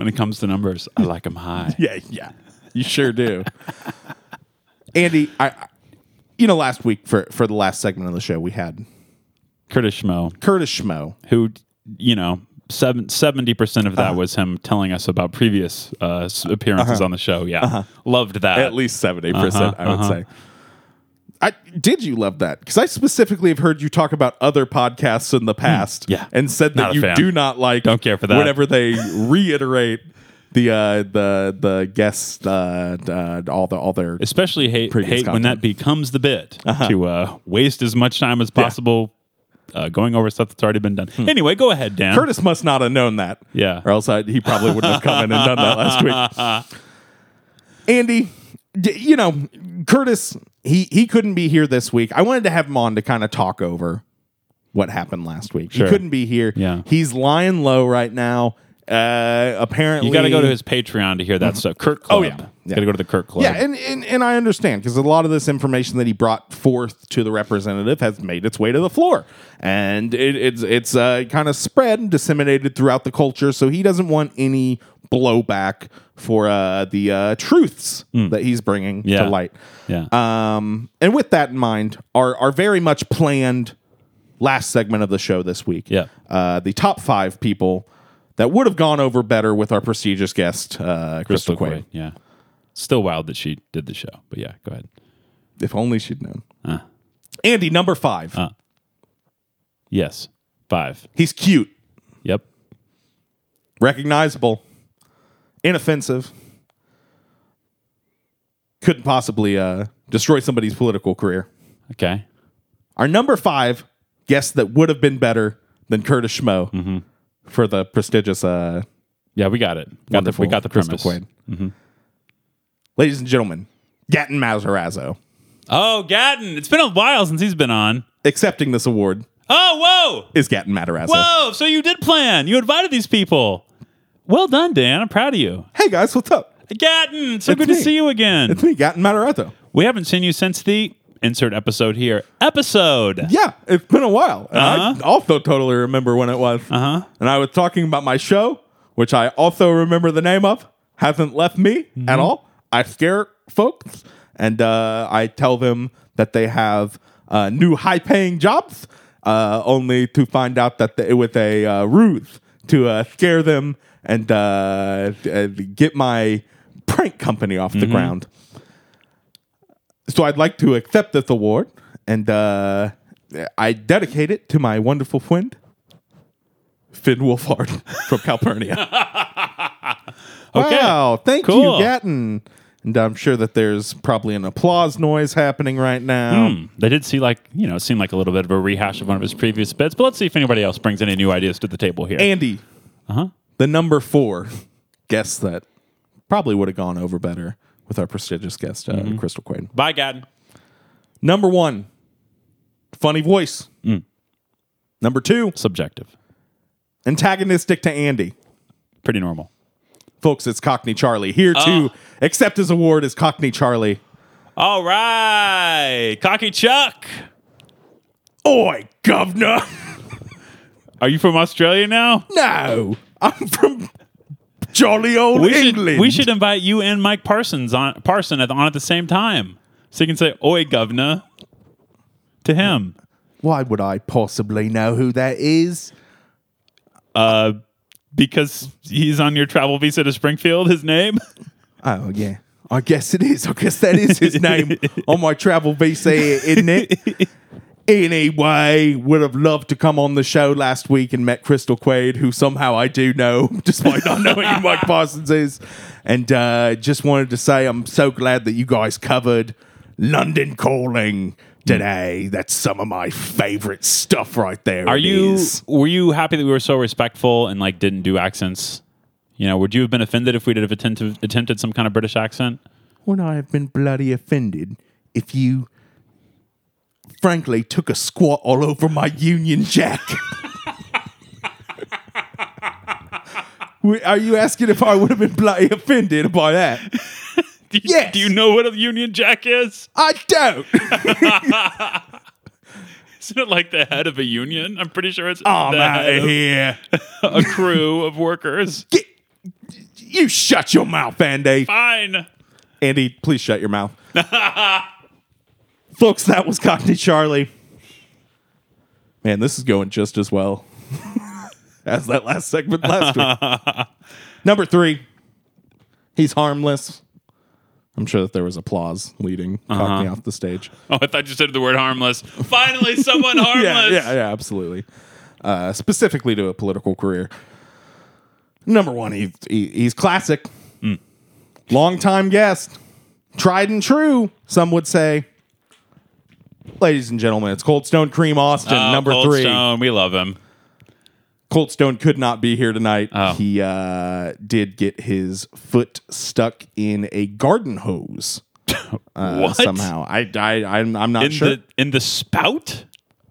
Speaker 1: when it comes to numbers, I like them high. (laughs)
Speaker 2: Yeah, yeah, you sure do. (laughs) Andy, I, I- you know, last week for for the last segment of the show, we had
Speaker 1: Curtis Schmo,
Speaker 2: Curtis Schmo.
Speaker 1: who, you know, 70% of
Speaker 2: Uh-huh.
Speaker 1: that was him telling us about previous uh, appearances on the show. Yeah. Loved that.
Speaker 2: Uh-huh. At least seventy percent,
Speaker 1: Uh-huh,
Speaker 2: I would
Speaker 1: uh-huh.
Speaker 2: say. I did you love that? Because I specifically have heard you talk about other podcasts in the past,
Speaker 1: Hmm. yeah.
Speaker 2: and said that
Speaker 1: Not a
Speaker 2: you
Speaker 1: fan.
Speaker 2: do not like,
Speaker 1: Don't care for that.
Speaker 2: Whenever they reiterate the uh, the the guests, uh, uh, all the all their
Speaker 1: especially hate,
Speaker 2: Previous
Speaker 1: hate when that
Speaker 2: content. Uh-huh.
Speaker 1: becomes the bit to uh, waste as much time as possible uh, going over stuff that's already been done. Anyway, go ahead, Dan.
Speaker 2: Hmm. Curtis must not have known that.
Speaker 1: Yeah.
Speaker 2: Or else I, he probably wouldn't have come in and done that last week. (laughs) Andy, d- you know, Curtis, he, he couldn't be here this week. I wanted to have him on to kind of talk over what happened last week.
Speaker 1: Sure.
Speaker 2: He couldn't be here.
Speaker 1: Yeah.
Speaker 2: He's lying low right now. Uh, apparently,
Speaker 1: you got to go to his Patreon to hear that stuff. Kurt Club.
Speaker 2: Oh, yeah. Yeah.
Speaker 1: Got to go to the Kurt Club.
Speaker 2: Yeah, and, and, and I understand because a lot of this information that he brought forth to the representative has made its way to the floor, and it, it's it's uh, kind of spread and disseminated throughout the culture. So he doesn't want any blowback for uh, the uh, truths that he's bringing.
Speaker 1: Yeah.
Speaker 2: to light.
Speaker 1: yeah.
Speaker 2: Um, and with that in mind, our our very much planned last segment of the show this week.
Speaker 1: Yeah.
Speaker 2: uh, the top five people that would have gone over better with our prestigious guest, uh, Crystal,
Speaker 1: Crystal
Speaker 2: Quade.
Speaker 1: Quade. Yeah. Still wild that she did the show. But yeah, go ahead.
Speaker 2: If only she'd known.
Speaker 1: Uh.
Speaker 2: Andy, number five.
Speaker 1: Uh. Yes. Five.
Speaker 2: He's cute,
Speaker 1: Yep.
Speaker 2: recognizable, inoffensive. Couldn't possibly uh, destroy somebody's political career.
Speaker 1: Okay.
Speaker 2: Our number five guest that would have been better than Curtis Schmo
Speaker 1: Mm-hmm.
Speaker 2: for the prestigious. Uh,
Speaker 1: Yeah, we got it. Got the, we got the
Speaker 2: Crystal
Speaker 1: premise.
Speaker 2: Quade. Ladies and gentlemen, Gaten Matarazzo
Speaker 1: Oh, Gaten. It's been a while since he's been on.
Speaker 2: accepting this award
Speaker 1: Oh, whoa.
Speaker 2: is Gaten Matarazzo.
Speaker 1: Whoa. So you did plan. You invited these people. Well done, Dan. I'm proud of you.
Speaker 2: Hey guys, what's up?
Speaker 1: Gaten, so
Speaker 2: It's
Speaker 1: good
Speaker 2: me.
Speaker 1: to see you again.
Speaker 2: It's me, Gaten Matarazzo.
Speaker 1: We haven't seen you since the insert episode here. Episode.
Speaker 2: Yeah, it's been a while. And
Speaker 1: Uh-huh.
Speaker 2: I also totally remember when it was. Uh-huh. And I was talking about my show, which I also remember the name of. Hasn't left me
Speaker 1: Mm-hmm.
Speaker 2: at all. I scare folks and uh, I tell them that they have uh, new high paying jobs, uh, only to find out that it was a uh, ruse to uh, scare them and uh, uh, get my prank company off
Speaker 1: Mm-hmm.
Speaker 2: the ground. So I'd like to accept this award, and uh, I dedicate it to my wonderful friend, Finn Wolfhard from Calpurnia. (laughs)
Speaker 1: Okay.
Speaker 2: Wow, thank
Speaker 1: Cool.
Speaker 2: you, Gaten. And I'm sure that there's probably an applause noise happening right now.
Speaker 1: Hmm. They did see like, you know, it seemed like a little bit of a rehash of one of his previous bits, but let's see if anybody else brings any new ideas to the table here.
Speaker 2: Andy,
Speaker 1: uh-huh.
Speaker 2: The number four (laughs) guest that probably would have gone over better with our prestigious guest, uh,
Speaker 1: Mm-hmm.
Speaker 2: Crystal Quade.
Speaker 1: Bye, God.
Speaker 2: Number one, funny voice.
Speaker 1: Mm.
Speaker 2: Number two,
Speaker 1: Subjective.
Speaker 2: antagonistic to Andy.
Speaker 1: Pretty normal.
Speaker 2: Folks, it's Cockney Charlie. Here
Speaker 1: Oh.
Speaker 2: to accept his award is Cockney Charlie.
Speaker 1: All right. Cocky Chuck.
Speaker 2: Oi, governor! (laughs)
Speaker 1: Are you from Australia now?
Speaker 2: No, I'm from jolly old
Speaker 1: We should,
Speaker 2: England.
Speaker 1: we should invite you and Mike Parsons on Parson at, on at the same time, so you can say "Oi, governor" to him.
Speaker 2: Why would I possibly know who that is?
Speaker 1: Uh, because he's on your travel visa to Springfield. His name.
Speaker 2: Oh yeah, I guess it is. I guess that is his name (laughs) on my travel visa, isn't it? Anyway, would have loved to come on the show last week and met Crystal Quade, who somehow I do know, (laughs) despite not knowing who Mike Parsons is. And uh, just wanted to say I'm so glad that you guys covered London Calling today. That's some of my favorite stuff right there.
Speaker 1: Are
Speaker 2: It
Speaker 1: you?
Speaker 2: is.
Speaker 1: Were you happy that we were so respectful and like didn't do accents? You know, would you have been offended if we did have attempted, attempted some kind of British accent?
Speaker 2: Would I have been bloody offended if you, frankly, took a squat all over my Union Jack? Are you asking if I would have been bloody offended by that? (laughs)
Speaker 1: Do you,
Speaker 2: Yes.
Speaker 1: Do you know what a Union Jack is?
Speaker 2: I don't. (laughs)
Speaker 1: Isn't it like the head of a union? I'm pretty sure it's
Speaker 2: oh,
Speaker 1: I'm
Speaker 2: out of here. (laughs)
Speaker 1: a crew of workers.
Speaker 2: Get, you shut your mouth, Andy.
Speaker 1: Fine.
Speaker 2: Andy, please shut your mouth. Folks, that was Cockney Charlie. Man, this is going just as well (laughs) as that last segment last week. (laughs) Number three, he's harmless. I'm sure that there was applause leading Cockney off the stage. (laughs)
Speaker 1: Oh, I thought you said the word harmless. Finally, someone harmless.
Speaker 2: Yeah, yeah, yeah, absolutely. Uh, specifically to a political career. Number one, he, he he's classic. Long time guest. Tried and true, some would say. Ladies and gentlemen, it's Cold Stone Cream Austin,
Speaker 1: Oh,
Speaker 2: number
Speaker 1: Cold
Speaker 2: three.
Speaker 1: Stone, we love him.
Speaker 2: Cold Stone could not be here tonight.
Speaker 1: Oh.
Speaker 2: He uh, did get his foot stuck in a garden hose (laughs) uh,
Speaker 1: what?
Speaker 2: somehow. I, I, I'm, I'm not
Speaker 1: in
Speaker 2: sure.
Speaker 1: the in the spout?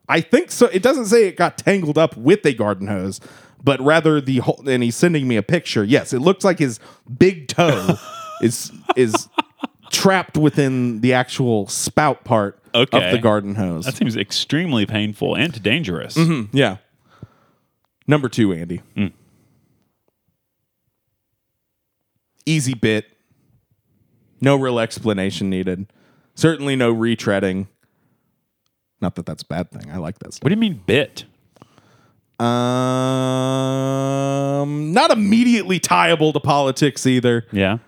Speaker 2: I think so. It doesn't say it got tangled up with a garden hose, but rather the whole. And he's sending me a picture. Yes, it looks like his big toe (laughs) is is trapped within the actual spout part
Speaker 1: Okay.
Speaker 2: of the garden hose.
Speaker 1: That seems extremely painful and dangerous. Mm-hmm.
Speaker 2: yeah. Number two, Andy. Mm. Easy bit. No real explanation needed. Certainly no retreading. Not that that's a bad thing. I like that stuff.
Speaker 1: What do you mean bit?
Speaker 2: Um, not immediately tieable to politics either.
Speaker 1: Yeah.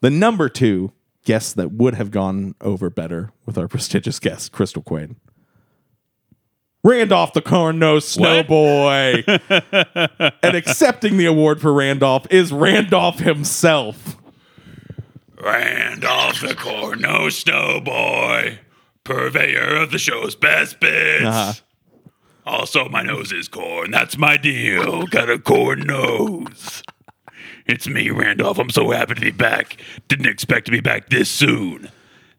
Speaker 2: The number two guest that would have gone over better with our (laughs) prestigious guest, Crystal Quade. Randolph the Corn Nose Snow Boy. (laughs) and accepting the award for Randolph is Randolph himself.
Speaker 1: Randolph the Corno Snowboy, purveyor of the show's best bits.
Speaker 2: Uh-huh.
Speaker 1: Also, my nose is corn. That's my deal. Got a corn nose. It's me, Randolph. I'm so happy to be back. Didn't expect to be back this soon.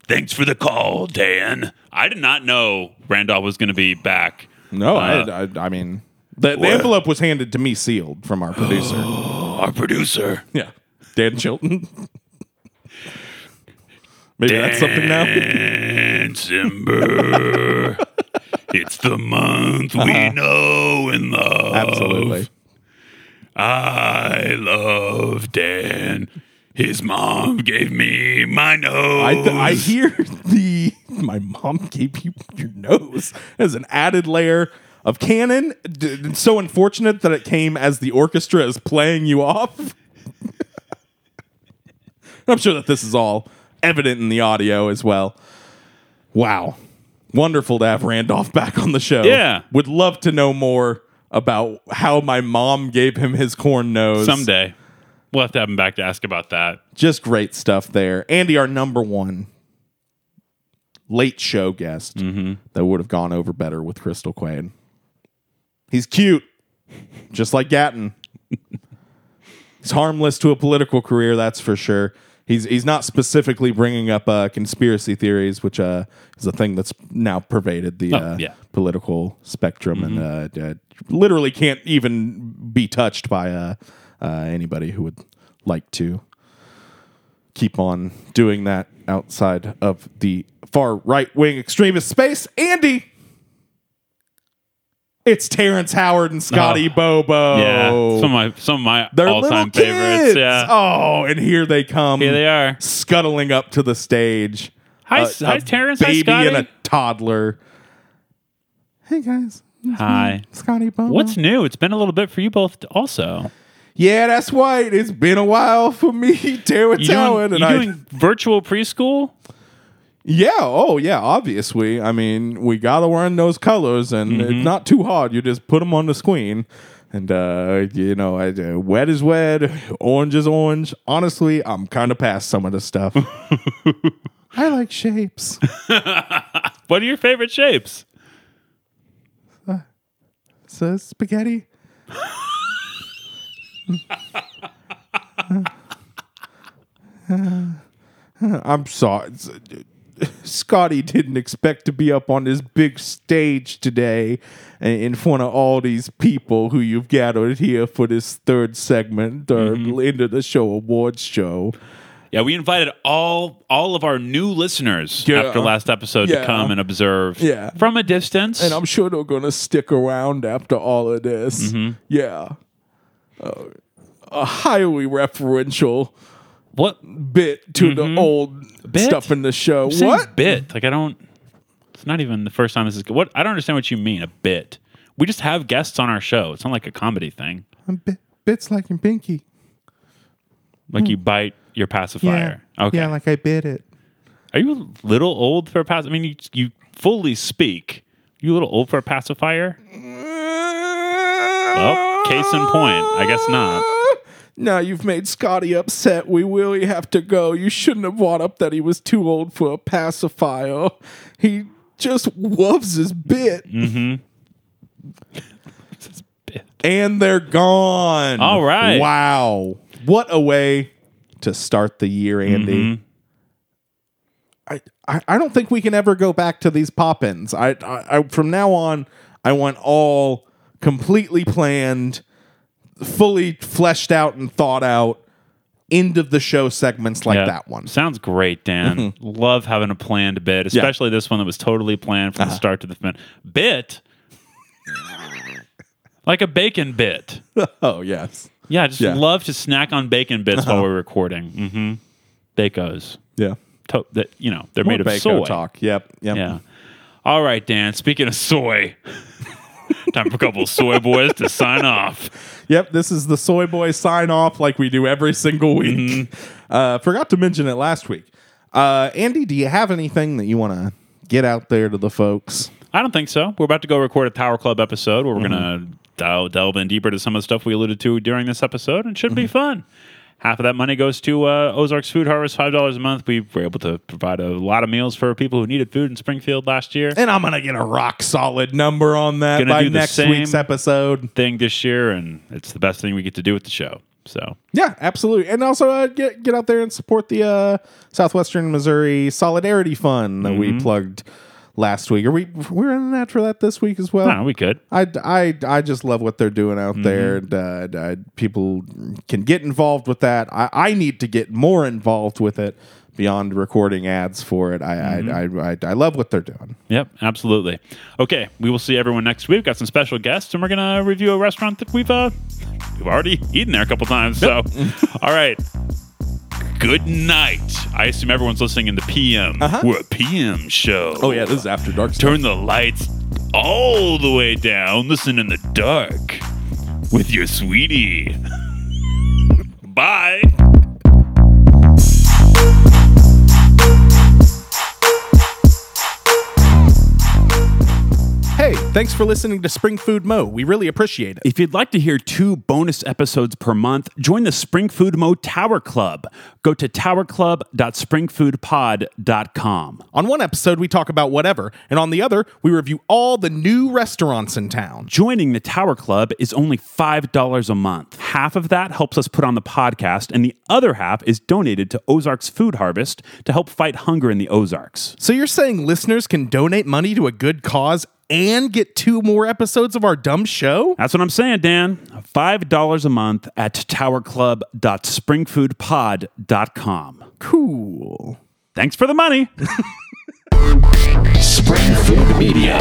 Speaker 1: Thanks for the call, Dan. I did not know Randolph was going to be back.
Speaker 2: No,
Speaker 1: Uh,
Speaker 2: I, I, I mean, the, the envelope was handed to me sealed from our producer. (gasps)
Speaker 1: Our producer,
Speaker 2: yeah. Dan Chilton. (laughs) Maybe that's something now.
Speaker 1: December. (laughs) it's the month we know and love.
Speaker 2: Absolutely.
Speaker 1: I love Dan. His mom gave me my nose.
Speaker 2: I, th- I hear the my mom gave you your nose as an added layer of canon. D- so unfortunate that it came as the orchestra is playing you off. (laughs) I'm sure that this is all evident in the audio as well. Wow. Wonderful to have Randolph back on the show.
Speaker 1: Yeah.
Speaker 2: Would love to know more about how my mom gave him his corn nose.
Speaker 1: Someday. We'll have to have him back to ask about that.
Speaker 2: Just great stuff there. Andy, our number one late show guest that would have gone over better with Crystal Quade. He's cute, just like Gaten. (laughs) he's harmless to a political career, that's for sure. He's he's not specifically bringing up uh, conspiracy theories, which uh, is a thing that's now pervaded the
Speaker 1: Oh,
Speaker 2: uh,
Speaker 1: yeah.
Speaker 2: political spectrum and uh, uh, literally can't even be touched by uh, uh, anybody who would like to keep on doing that outside of the far right wing extremist space. Andy, It's Terrence Howard and Scotty Bobo.
Speaker 1: Yeah, some of my some of my
Speaker 2: They're
Speaker 1: all time
Speaker 2: kids.
Speaker 1: favorites. Yeah,
Speaker 2: Oh, and here they come.
Speaker 1: here they are.
Speaker 2: scuttling up to the stage.
Speaker 1: Hi, S- hi,
Speaker 2: a
Speaker 1: Terrence. Hi,
Speaker 2: Baby
Speaker 1: Scotty.
Speaker 2: and a toddler. Hey guys,
Speaker 1: Hi.
Speaker 2: Scotty Bobo.
Speaker 1: What's new? It's been a little bit for you both, also.
Speaker 2: Yeah, that's right. It's been a while for me, (laughs) Terrence
Speaker 1: You
Speaker 2: Howard,
Speaker 1: doing,
Speaker 2: and
Speaker 1: you
Speaker 2: I.
Speaker 1: doing virtual preschool?
Speaker 2: Yeah. Oh, yeah. Obviously, I mean, we gotta learn those colors, and
Speaker 1: Mm-hmm.
Speaker 2: it's not too hard. You just put them on the screen, and uh, you know, I, uh, wet is wet, orange is orange. Honestly, I'm kind of past some of the stuff. (laughs) I like shapes. (laughs)
Speaker 1: What are your favorite shapes?
Speaker 2: So spaghetti. I'm sorry. Scotty didn't expect to be up on this big stage today in front of all these people who you've gathered here for this third segment or mm-hmm. end of the show awards show.
Speaker 1: Yeah, we invited all all of our new listeners
Speaker 2: Yeah.
Speaker 1: after last episode
Speaker 2: Yeah.
Speaker 1: to come and observe
Speaker 2: Yeah.
Speaker 1: from a distance.
Speaker 2: And I'm sure they're going to stick around after all of this. Mm-hmm. Yeah. Uh, a highly referential
Speaker 1: what
Speaker 2: bit to the mm-hmm. old
Speaker 1: Bit?
Speaker 2: stuff in the show.
Speaker 1: saying
Speaker 2: What?
Speaker 1: bit? Like I don't. It's not even the first time this is. What I don't understand what you mean. A bit. We just have guests on our show. It's not like a comedy thing.
Speaker 2: Bit, bits like in Pinky.
Speaker 1: Like hmm. you bite your pacifier. Okay.
Speaker 2: Hmm. Yeah, like I bit it.
Speaker 1: Are you a little old for a pacifier? I mean, you you fully speak. You a little old for a pacifier? Well, case in point. I guess not.
Speaker 2: Now you've made Scotty upset. We really have to go. You shouldn't have brought up that he was too old for a pacifier. He just loves his bit.
Speaker 1: Mm-hmm.
Speaker 2: And they're gone.
Speaker 1: All right.
Speaker 2: Wow. What a way to start the year, Andy.
Speaker 1: Mm-hmm.
Speaker 2: I, I, I don't think we can ever go back to these pop-ins. I, I, I from now on, I want all completely planned, fully fleshed out and thought out end of the show segments like
Speaker 1: Yeah.
Speaker 2: that one.
Speaker 1: Sounds great, Dan. Love having a planned bit, especially this one that was totally planned from the start to the fin. Bit? (laughs) like a bacon bit.
Speaker 2: oh yes,
Speaker 1: Yeah, I just
Speaker 2: Yeah.
Speaker 1: love to snack on bacon bits while we're recording. Mm-hmm. Bacos.
Speaker 2: yeah.
Speaker 1: To- that, you know, they're made of
Speaker 2: Bako
Speaker 1: soy.
Speaker 2: talk. Yep, yep.
Speaker 1: Yeah. All right, Dan. Speaking of soy, (laughs) time for a couple of soy boys to sign off.
Speaker 2: Yep, this is the Soy Boy sign off like we do every single week.
Speaker 1: Mm-hmm.
Speaker 2: Uh, forgot to mention it last week. Uh, Andy, do you have anything that you want to get out there to the folks?
Speaker 1: I don't think so. We're about to go record a Tower Club episode where we're
Speaker 2: Mm-hmm.
Speaker 1: going to delve, delve in deeper to some of the stuff we alluded to during this episode, and should
Speaker 2: Mm-hmm.
Speaker 1: be fun. Half of that money goes to uh, Ozarks Food Harvest, five dollars a month. We were able to provide a lot of meals for people who needed food in Springfield last year.
Speaker 2: And I'm going to get a rock solid number on that
Speaker 1: Gonna
Speaker 2: by
Speaker 1: do the
Speaker 2: next week's episode.
Speaker 1: Thing this year, and it's the best thing we get to do with the show. So
Speaker 2: Yeah, absolutely. And also uh, get get out there and support the uh, Southwestern Missouri Solidarity Fund that
Speaker 1: Mm-hmm.
Speaker 2: we plugged last week. Are we we're in that for that this week as well?
Speaker 1: no, we could.
Speaker 2: I, I, I just love what they're doing out there.
Speaker 1: Mm-hmm.
Speaker 2: And, uh, uh, people can get involved with that. I, I need to get more involved with it beyond recording ads for it. I,
Speaker 1: Mm-hmm.
Speaker 2: I, I, I, I love what they're doing.
Speaker 1: Yep, absolutely. Okay, we will see everyone next week. Got some special guests, and we're gonna review a restaurant that we've uh we've already eaten there a couple times. So, (laughs) all right. Good night. I assume everyone's listening in the PM. Uh-huh. We're a PM show.
Speaker 2: Oh yeah, this is after dark.
Speaker 1: Turn the lights all the way down. Listen in the dark with your sweetie. (laughs) Bye.
Speaker 2: Thanks for listening to Spring Food Mo. We really appreciate it.
Speaker 1: If you'd like to hear two bonus episodes per month, join the Spring Food Mo Tower Club. Go to towerclub.springfoodpod.com.
Speaker 2: On one episode, we talk about whatever, and on the other, we review all the new restaurants in town.
Speaker 1: Joining the Tower Club is only $5 a month. Half of that helps us put on the podcast, and the other half is donated to Ozarks Food Harvest to help fight hunger in the Ozarks.
Speaker 2: So you're saying listeners can donate money to a good cause and get two more episodes of our dumb show?
Speaker 1: That's what I'm saying, Dan. $5 a month at towerclub.springfoodpod.com.
Speaker 2: Cool.
Speaker 1: Thanks for the money. (laughs) Spring Food Media.